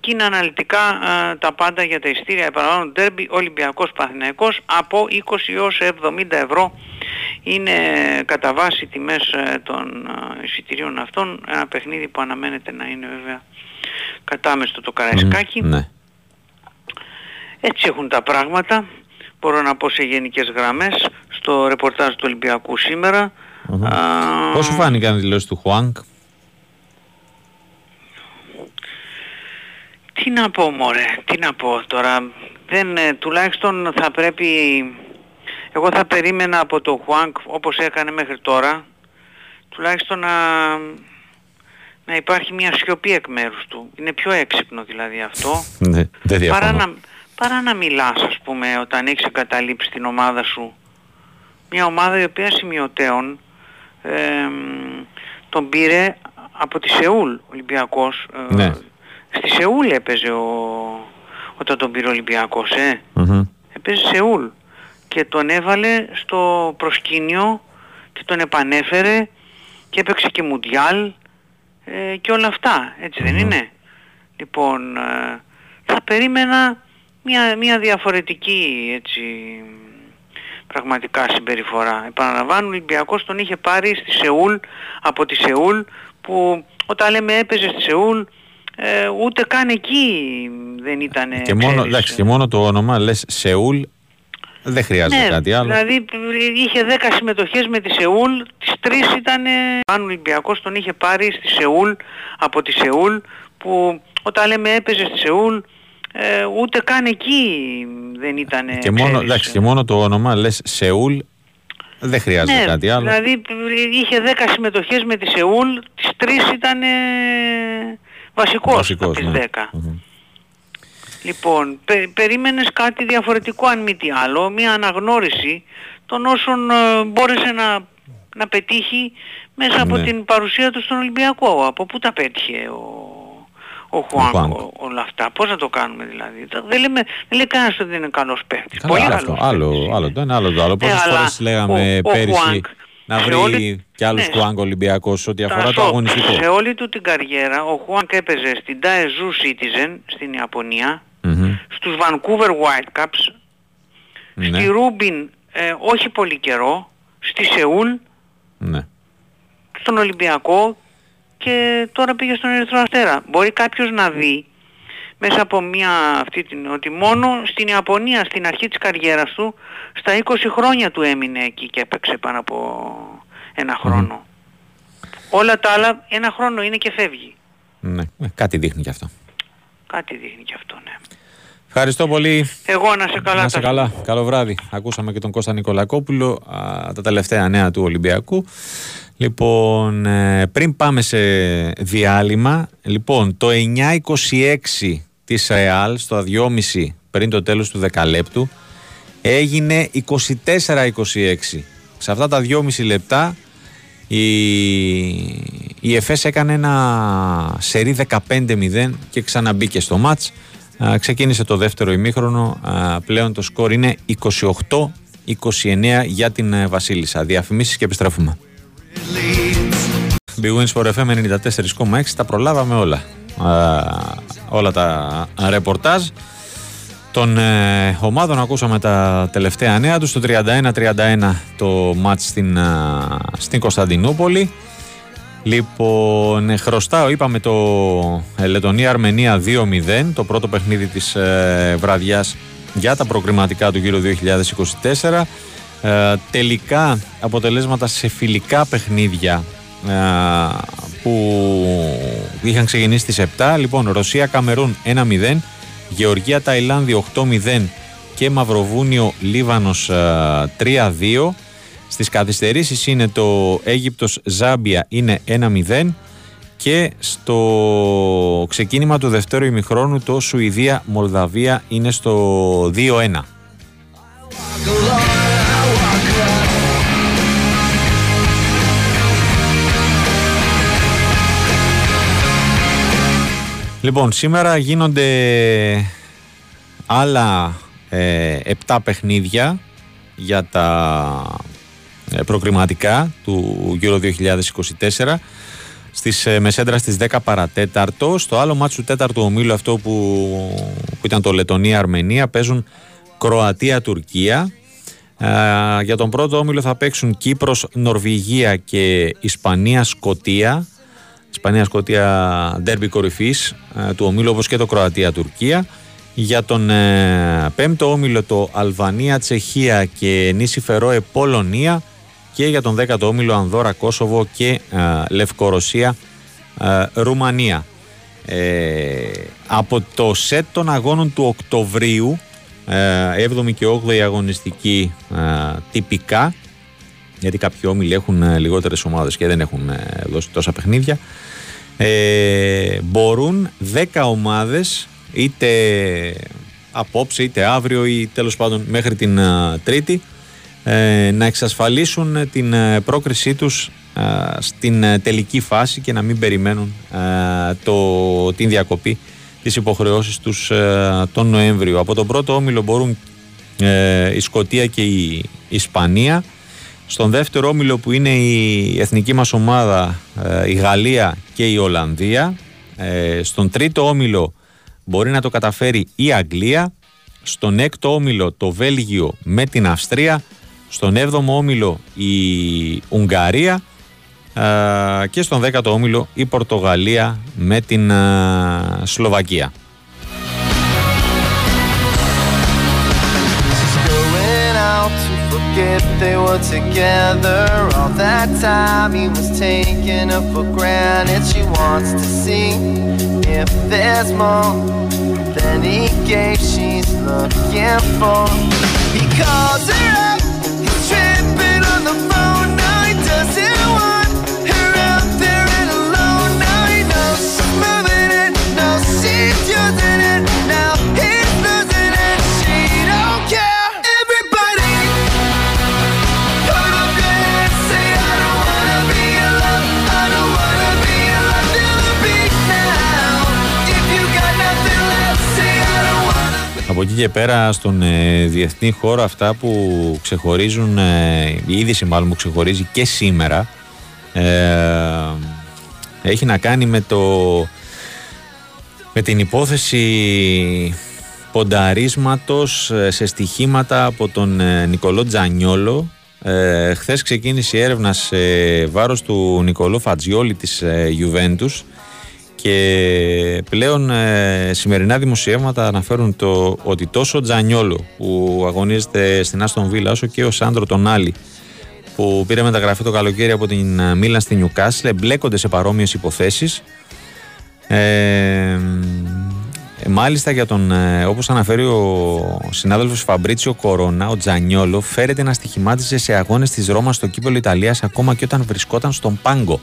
και είναι αναλυτικά α, τα πάντα για τα ειστήρια. Επαναλαμβάνω ντέρμπι Ολυμπιακός Παθηναϊκός από 20 έως 70 ευρώ είναι κατά βάση τιμές ε, των α, εισιτηρίων αυτών. Ένα παιχνίδι που αναμένεται να είναι βέβαια κατάμεστο το Καραϊσκάκι. Ναι. έτσι έχουν τα πράγματα. Μπορώ να πω σε γενικές γραμμές στο ρεπορτάζ του Ολυμπιακού σήμερα. Μμμ. Α, Πώς σου φάνηκαν οι δηλώσεις του Χουάνκ; Τι να πω μωρέ, τι να πω τώρα. Δεν, ε, τουλάχιστον θα πρέπει... Εγώ θα περίμενα από το Χουάνκ όπως έκανε μέχρι τώρα τουλάχιστον να, να υπάρχει μια σιωπή εκ μέρους του. Είναι πιο έξυπνο δηλαδή αυτό. Ναι, δεν παρά διαφωνώ. να, παρά να μιλάς ας πούμε όταν έχεις εγκαταλείψει την ομάδα σου μια ομάδα η οποία σημειωτέων εμ, τον πήρε από τη Σεούλ ο Ολυμπιακός ε, Ναι. στη Σεούλ έπαιζε ο, όταν τον πήρε ο Ολυμπιακός ε. Μμμ. έπαιζε Σεούλ και τον έβαλε στο προσκήνιο και τον επανέφερε και έπαιξε και Μουντιάλ ε, και όλα αυτά, έτσι δεν είναι; Λοιπόν, ε, θα περίμενα μια, μια διαφορετική έτσι, πραγματικά συμπεριφορά. Επαναλαμβάνω, ο Ολυμπιακός τον είχε πάρει στη Σεούλ, από τη Σεούλ, που όταν λέμε έπαιζε στη Σεούλ, ε, ούτε καν εκεί δεν ήταν Και μόνο, εντάξει, και μόνο το όνομα λες Σεούλ δεν χρειάζεται κάτι άλλο. Δηλαδή είχε 10 συμμετοχές με τη Σεούλ, τις 3 ήταν αν ο Ολυμπιακός τον είχε πάρει στη Σεούλ, από τη Σεούλ, που όταν λέμε έπαιζε στη Σεούλ, ε, ούτε καν εκεί δεν ήταν Και μόνο, εντάξει, και μόνο το όνομα λες Σεούλ δεν χρειάζεται ναι, κάτι άλλο. δηλαδή είχε 10 συμμετοχές με τη Σεούλ, τις 3 ήταν ε, βασικός, Βασικός, από τις ναι. 10. Μμμ. Λοιπόν, πε, περίμενες κάτι διαφορετικό αν μη τι άλλο, μια αναγνώριση των όσων ε, μπόρεσε να, να πετύχει μέσα από Ναι. την παρουσία του στον Ολυμπιακό. Από πού τα πέτυχε ο, ο Χουάνκ Χουάνκ. ο- όλα αυτά. Πώς να το κάνουμε δηλαδή; Τα- Δεν, λέμε, δεν λέει κανένας ότι δεν είναι καλός παίκτης. Καλά, Πολύ άλλο καλός αυτό. Άλλο, παίκτης άλλο το ένα, άλλο το άλλο. Πόσες αλλά φορές λέγαμε ο- ο πέρυσι Χουάνκ να σε βρει όλη- κι άλλους ναι, Χουάνκ Ολυμπιακός ό,τι αφορά το Τάσο, αγωνιστικό. Σε όλη του την καριέρα ο Χουάνκ έπαιζε στην Daezu Citizen στην Ιαπωνία, Μμμ. στους Vancouver Whitecaps, Ναι, στη Ρούμπιν ε, όχι πολύ καιρό, στη Σεούλ, ναι. στον Ολυμπιακό και τώρα πήγε στον Ερυθρό Αστέρα. Μπορεί κάποιος να δει μέσα από μια αυτή την ότι μόνο στην Ιαπωνία στην αρχή της καριέρας του στα 20 χρόνια του έμεινε εκεί και έπαιξε πάνω από ένα χρόνο. Όλα τα άλλα ένα χρόνο είναι και φεύγει. Ναι, ε, κάτι δείχνει και αυτό. Κάτι δείχνει και αυτό, ναι. Ευχαριστώ πολύ. Εγώ να σε καλά. Να σε τα- καλά. Καλό βράδυ. Ακούσαμε και τον Κώστα Νικολακόπουλο, α, τα τελευταία νέα του Ολυμπιακού. Λοιπόν, ε, πριν πάμε σε διάλειμμα, λοιπόν, το 9.26 της ΡΕΑΛ στο αδιόμιση πριν το τέλος του δεκαλέπτου έγινε 24-26. Σε αυτά τα 2,5 λεπτά η, η ΕΦΕΣ έκανε ένα σερί 15-0 και ξαναμπήκε στο μάτς. Α, ξεκίνησε το δεύτερο ημίχρονο, α, πλέον το σκορ είναι 28-29 για την ε, Βασίλισσα. Διαφημίσεις και επιστρέφουμε. Big Wins for FM 94,6 τα προλάβαμε όλα. Α, όλα τα ρεπορτάζ. Των ε, ομάδων ακούσαμε τα τελευταία νέα τους. Στο 31-31 το μάτς στην, α, στην Κωνσταντινούπολη. Λοιπόν, ε, χρωστάω, είπαμε το ε, Λετωνία-Αρμενία 2-0, το πρώτο παιχνίδι της ε, βραδιάς για τα προκριματικά του γύρω 2024. Ε, τελικά αποτελέσματα σε φιλικά παιχνίδια ε, που είχαν ξεκινήσει στις 7. Λοιπόν, Ρωσία-Καμερούν 1-0, Γεωργία-Ταϊλάνδη 8-0 και Μαυροβούνιο-Λίβανος ε, 3-2. Στις καθυστερήσεις είναι το Αίγυπτος-Ζάμπια είναι 1-0 και στο ξεκίνημα του δευτέρου ημιχρόνου το Σουηδία-Μολδαβία είναι στο 2-1. Λοιπόν, σήμερα γίνονται άλλα ε, 7 παιχνίδια για τα ε, προκριματικά του Euro 2024 στις ε, Μεσέντρα στις 10 παρατέταρτο στο άλλο μάτσο του τέταρτου ομίλου αυτό που, που ήταν το Λετωνία-Αρμενία παίζουν Κροατία-Τουρκία. Ε, για τον πρώτο όμιλο θα παίξουν Κύπρος, Νορβηγία και Ισπανία-Σκοτία Ισπανία-Σκοτία ντέρμπι κορυφής ε, του ομίλου όπως και το Κροατία-Τουρκία για τον ε, πέμπτο όμιλο το Αλβανία, Τσεχία και Νήσι Φερόε Πολωνία και για τον δέκατο όμιλο Ανδόρα, Κόσοβο και ε, Λευκορωσία, ε, Ρουμανία. Ε, από το σετ των αγώνων του Οκτωβρίου, ε, 7η και 8η αγωνιστική ε, τυπικά, γιατί κάποιοι όμιλοι έχουν ε, λιγότερες ομάδες και δεν έχουν ε, δώσει τόσα παιχνίδια, ε, μπορούν 10 ομάδες είτε απόψε είτε αύριο ή τέλος πάντων μέχρι την α, Τρίτη ε, να εξασφαλίσουν ε, την ε, πρόκρισή τους α, στην ε, τελική φάση και να μην περιμένουν α, το, την διακοπή της υποχρεώσης τους ε, τον Νοέμβριο. Από τον πρώτο όμιλο μπορούν ε, η Σκοτία και η Ισπανία. Στον δεύτερο όμιλο που είναι η εθνική μας ομάδα ε, η Γαλλία και η Ολλανδία. Ε, στον τρίτο όμιλο μπορεί να το καταφέρει η Αγγλία. Στον έκτο όμιλο το Βέλγιο με την Αυστρία. Στον έβδομο όμιλο η Ουγγαρία. ε, και στον δέκατο όμιλο η Πορτογαλία με την ε, Σλοβακία. Forget they were together. All that time he was taking her for granted. She wants to see if there's more than he gave. She's looking for. He calls her up. He's tripping on the phone. Now he doesn't want her out there and alone. Now he knows she's moving it. Knows she's using it. Now Από εκεί και πέρα στον ε, διεθνή χώρο αυτά που ξεχωρίζουν, ε, η είδηση μάλλον που ξεχωρίζει και σήμερα ε, έχει να κάνει με το με την υπόθεση πονταρίσματος ε, σε στοιχήματα από τον ε, Νικολό Τζανιόλο. Ε, χθες ξεκίνησε η έρευνα σε βάρος του Νικολό Φατζιόλη της ε, Juventus και πλέον ε, σημερινά δημοσιεύματα αναφέρουν το ότι τόσο ο Τζανιόλο που αγωνίζεται στην Άστον Βίλα όσο και ο Σάντρο τον Άλλη που πήρε μεταγραφή το καλοκαίρι από την ε, Μίλαν στη Νιουκάσλ εμπλέκονται σε παρόμοιες υποθέσεις. Ε, ε, μάλιστα για τον, ε, όπως αναφέρει ο συνάδελφος Φαμπρίτσιο Κορώνα, ο Τζανιόλο φέρεται να στοιχημάτιζε σε αγώνες της Ρώμας στο κύπελο Ιταλίας ακόμα και όταν βρισκόταν στον πάγκο.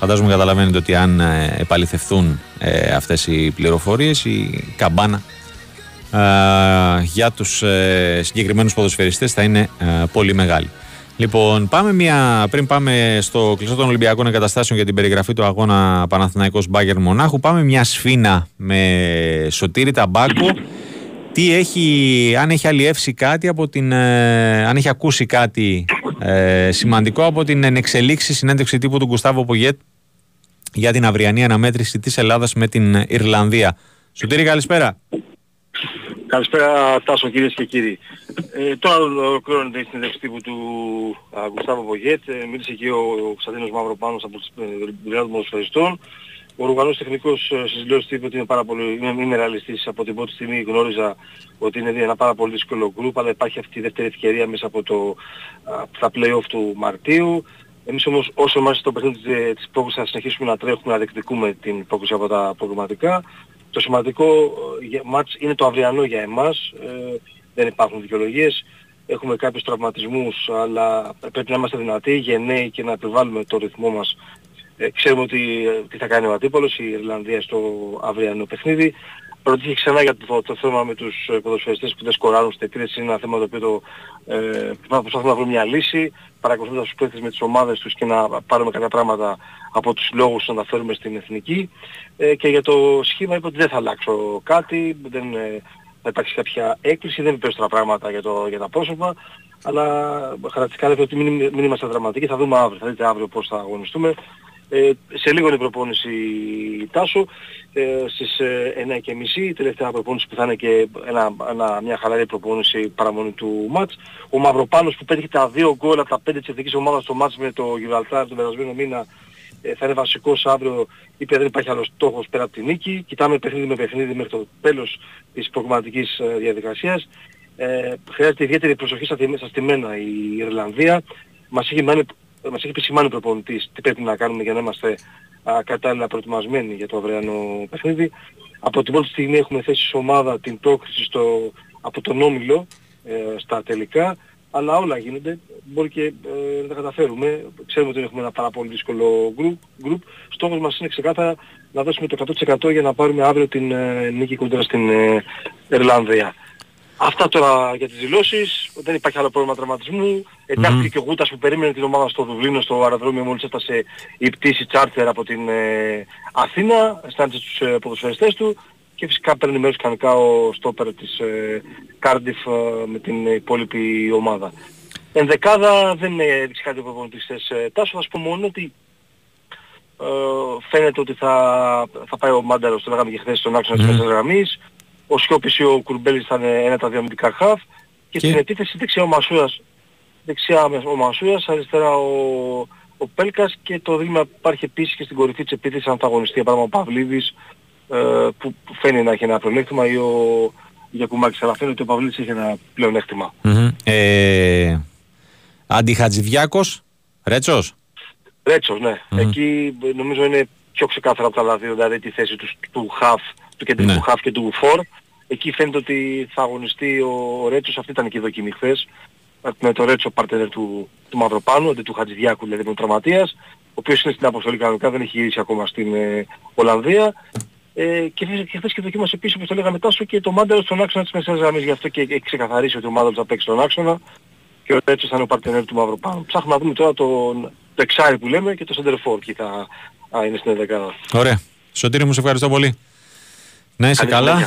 Φαντάζομαι καταλαβαίνετε ότι αν ε, επαληθευτούν ε, αυτές οι πληροφορίες η καμπάνα ε, για τους ε, συγκεκριμένους ποδοσφαιριστές θα είναι ε, πολύ μεγάλη. Λοιπόν, πάμε μια, πριν πάμε στο κλειστό των Ολυμπιακών Εγκαταστάσεων για την περιγραφή του αγώνα Παναθηναϊκός Μπάγκερ Μονάχου, πάμε μια σφίνα με Σωτήρη Ταμπάκο. Τι έχει, αν έχει αλλιεύσει κάτι από την, ε, αν έχει ακούσει κάτι ε, σημαντικό από την ενεξελίξη συνέντευξη τύπου του Γκουστάβο Πογέτ για την αυριανή αναμέτρηση της Ελλάδας με την Ιρλανδία. Σωτήρη καλησπέρα. Καλησπέρα Τάσο κυρίες και κύριοι. Ε, τώρα ολοκληρώνεται η συνέντευξη τύπου του α, Γκουστάβο Βογέτ. Ε, μίλησε και ο Κωνσταντίνος Μαυροπάνος από τις ε, δουλειά των ποδοσφαιριστών. Ο Ρουγανός τεχνικός ε, στις δηλώσεις του είπε ότι είναι πάρα πολύ, είναι, είναι ρεαλιστής. Από την πρώτη στιγμή γνώριζα ότι είναι ένα πάρα πολύ δύσκολο γκρουπ, αλλά υπάρχει αυτή η δεύτερη ευκαιρία μέσα από το, α, τα play-off του Μαρτίου. Εμείς όμως όσο είμαστε στο παιχνίδι της, ε, της πρόκλησης θα συνεχίσουμε να τρέχουμε, να διεκδικούμε την πρόκληση από τα προβληματικά. Το σημαντικό ε, για- μάτς είναι το αυριανό για εμάς. Ε, δεν υπάρχουν δικαιολογίες. Έχουμε κάποιους τραυματισμούς, αλλά πρέπει να είμαστε δυνατοί, γενναίοι και να επιβάλλουμε το ρυθμό μας. Ε, ξέρουμε ότι ε, τι θα κάνει ο αντίπολος, η Ιρλανδία στο αυριανό παιχνίδι. Ρωτήθηκε ξανά για το, το θέμα με τους ε, ποδοσφαιριστές που δεν σκοράρουν στην επίθεση. Είναι ένα θέμα το οποίο το, ε, προσπαθούμε να βρούμε μια λύση, παρακολουθώντας τους παίκτες με τις ομάδες τους και να πάρουμε κάποια πράγματα από τους λόγους να τα φέρουμε στην εθνική. Ε, και για το σχήμα είπα ότι δεν θα αλλάξω κάτι, δεν ε, θα υπάρξει κάποια έκκληση, δεν είναι περισσότερα πράγματα για, το, για τα πρόσωπα, αλλά χαρακτηριστικά λέτε ότι μην, μην είμαστε δραματικοί, θα δούμε αύριο, θα δείτε αύριο πώς θα αγωνιστούμε. Ε, σε λίγο είναι η προπόνηση Τάσο, ε, στις ε, 9.30 η τελευταία προπόνηση που θα είναι και ένα, ένα, μια χαλαρή προπόνηση παραμονή του μάτς. Ο Μαυροπάνος που πέτυχε τα δύο γκολ από τα πέντε της εθνικής ομάδας στο μάτς με το Γιβραλτάρ τον περασμένο μήνα ε, θα είναι βασικός αύριο, είπε δεν υπάρχει άλλος στόχος πέρα από τη νίκη. Κοιτάμε παιχνίδι με παιχνίδι μέχρι το τέλος της προγραμματικής ε, διαδικασίας. Ε, χρειάζεται ιδιαίτερη προσοχή στα, τιμέ- στα στημένα η Ιρλανδία. Μας έχει, μάνει, μας έχει επισημάνει ο προπονητής τι πρέπει να κάνουμε για να είμαστε α, κατάλληλα προετοιμασμένοι για το αυριανό παιχνίδι. Από την πρώτη στιγμή έχουμε θέσει σε ομάδα την πρόκριση στο, από τον Όμιλο ε, στα τελικά, αλλά όλα γίνονται. Μπορεί και ε, να τα καταφέρουμε. Ξέρουμε ότι έχουμε ένα πάρα πολύ δύσκολο group. group. Στόχος μας είναι ξεκάθαρα να δώσουμε το 100% για να πάρουμε αύριο την ε, νίκη κοντά στην ε, Ιρλανδία. Αυτά τώρα για τις δηλώσεις. Δεν υπάρχει άλλο πρόβλημα τραυματισμού. εντάχθηκε και ο Γούτας που περίμενε την ομάδα στο Δουβλίνο στο αεροδρόμιο μόλις έφτασε η πτήση τσάρτερ από την ε, Αθήνα. Αισθάνεται τους ε, ποδοσφαιριστές του. Και φυσικά παίρνει μέρος κανονικά ο στόπερ της ε, Cardiff ε, με την υπόλοιπη ομάδα. Ενδεκάδα δεν με έδειξε κάτι ο προπονητής χθες, ε, Τάσος. Θα σου πω μόνο ότι ε, φαίνεται ότι θα, θα πάει ο Μάνταρος, το λέγαμε και χθες στον άξονα της Μμμ. μέσης γραμμής. Ο Σιώπης ή ο Κουρμπέλης θα είναι ένα τα δύο αμυντικά χαφ. Και, Και- στην επίθεση δεξιά ο Μασούρας, δεξιά ο Μασούρας, αριστερά ο, ο Πέλκας και το δίλημα υπάρχει επίσης και στην κορυφή της επίθεσης αν θα αγωνιστεί παράδειγμα ο Παυλίδης ε, που που φαίνεται να έχει ένα πλεονέκτημα ή ο Γιακουμάκης αλλά φαίνεται ότι ο Παυλίδης έχει ένα πλεονέκτημα. Μμμ. Ε, Αντιχατζηδιάκος, Ρέτσος; Ρέτσος, ναι. Μμμ. Εκεί ε, νομίζω είναι πιο ξεκάθαρα από τα άλλα δύο, δηλαδή τη θέση τους, του half, του κεντρικού Ναι. half και του for. Εκεί φαίνεται ότι θα αγωνιστεί ο Ρέτσος, αυτή ήταν και η δοκιμή χθες, με το Ρέτσο πάρτερ του, του Μαυροπάνου, αντί του Χατζηδιάκου δηλαδή με τον τραυματίας, ο οποίος είναι στην αποστολή κανονικά, δεν έχει γυρίσει ακόμα στην ε, Ολλανδία. Ε, και, χθες- και χθες και δοκίμασε επίσης, όπως το λέγαμε τάσο, και το Μάντερο στον άξονα της μεσαίας γραμμής, γι' αυτό και έχει ξεκαθαρίσει ότι ο Μάντερος θα παίξει στον άξονα και ο Ρέτσος θα είναι ο παρτενέρ του Μαυροπάνου. Ψάχνουμε να δούμε τώρα τον, το εξάρι που λέμε και το center for και θα α, είναι στην 11. Ωραία. Σωτήρη μου, σε ευχαριστώ πολύ. Να είσαι Καλή καλά; συνέχεια.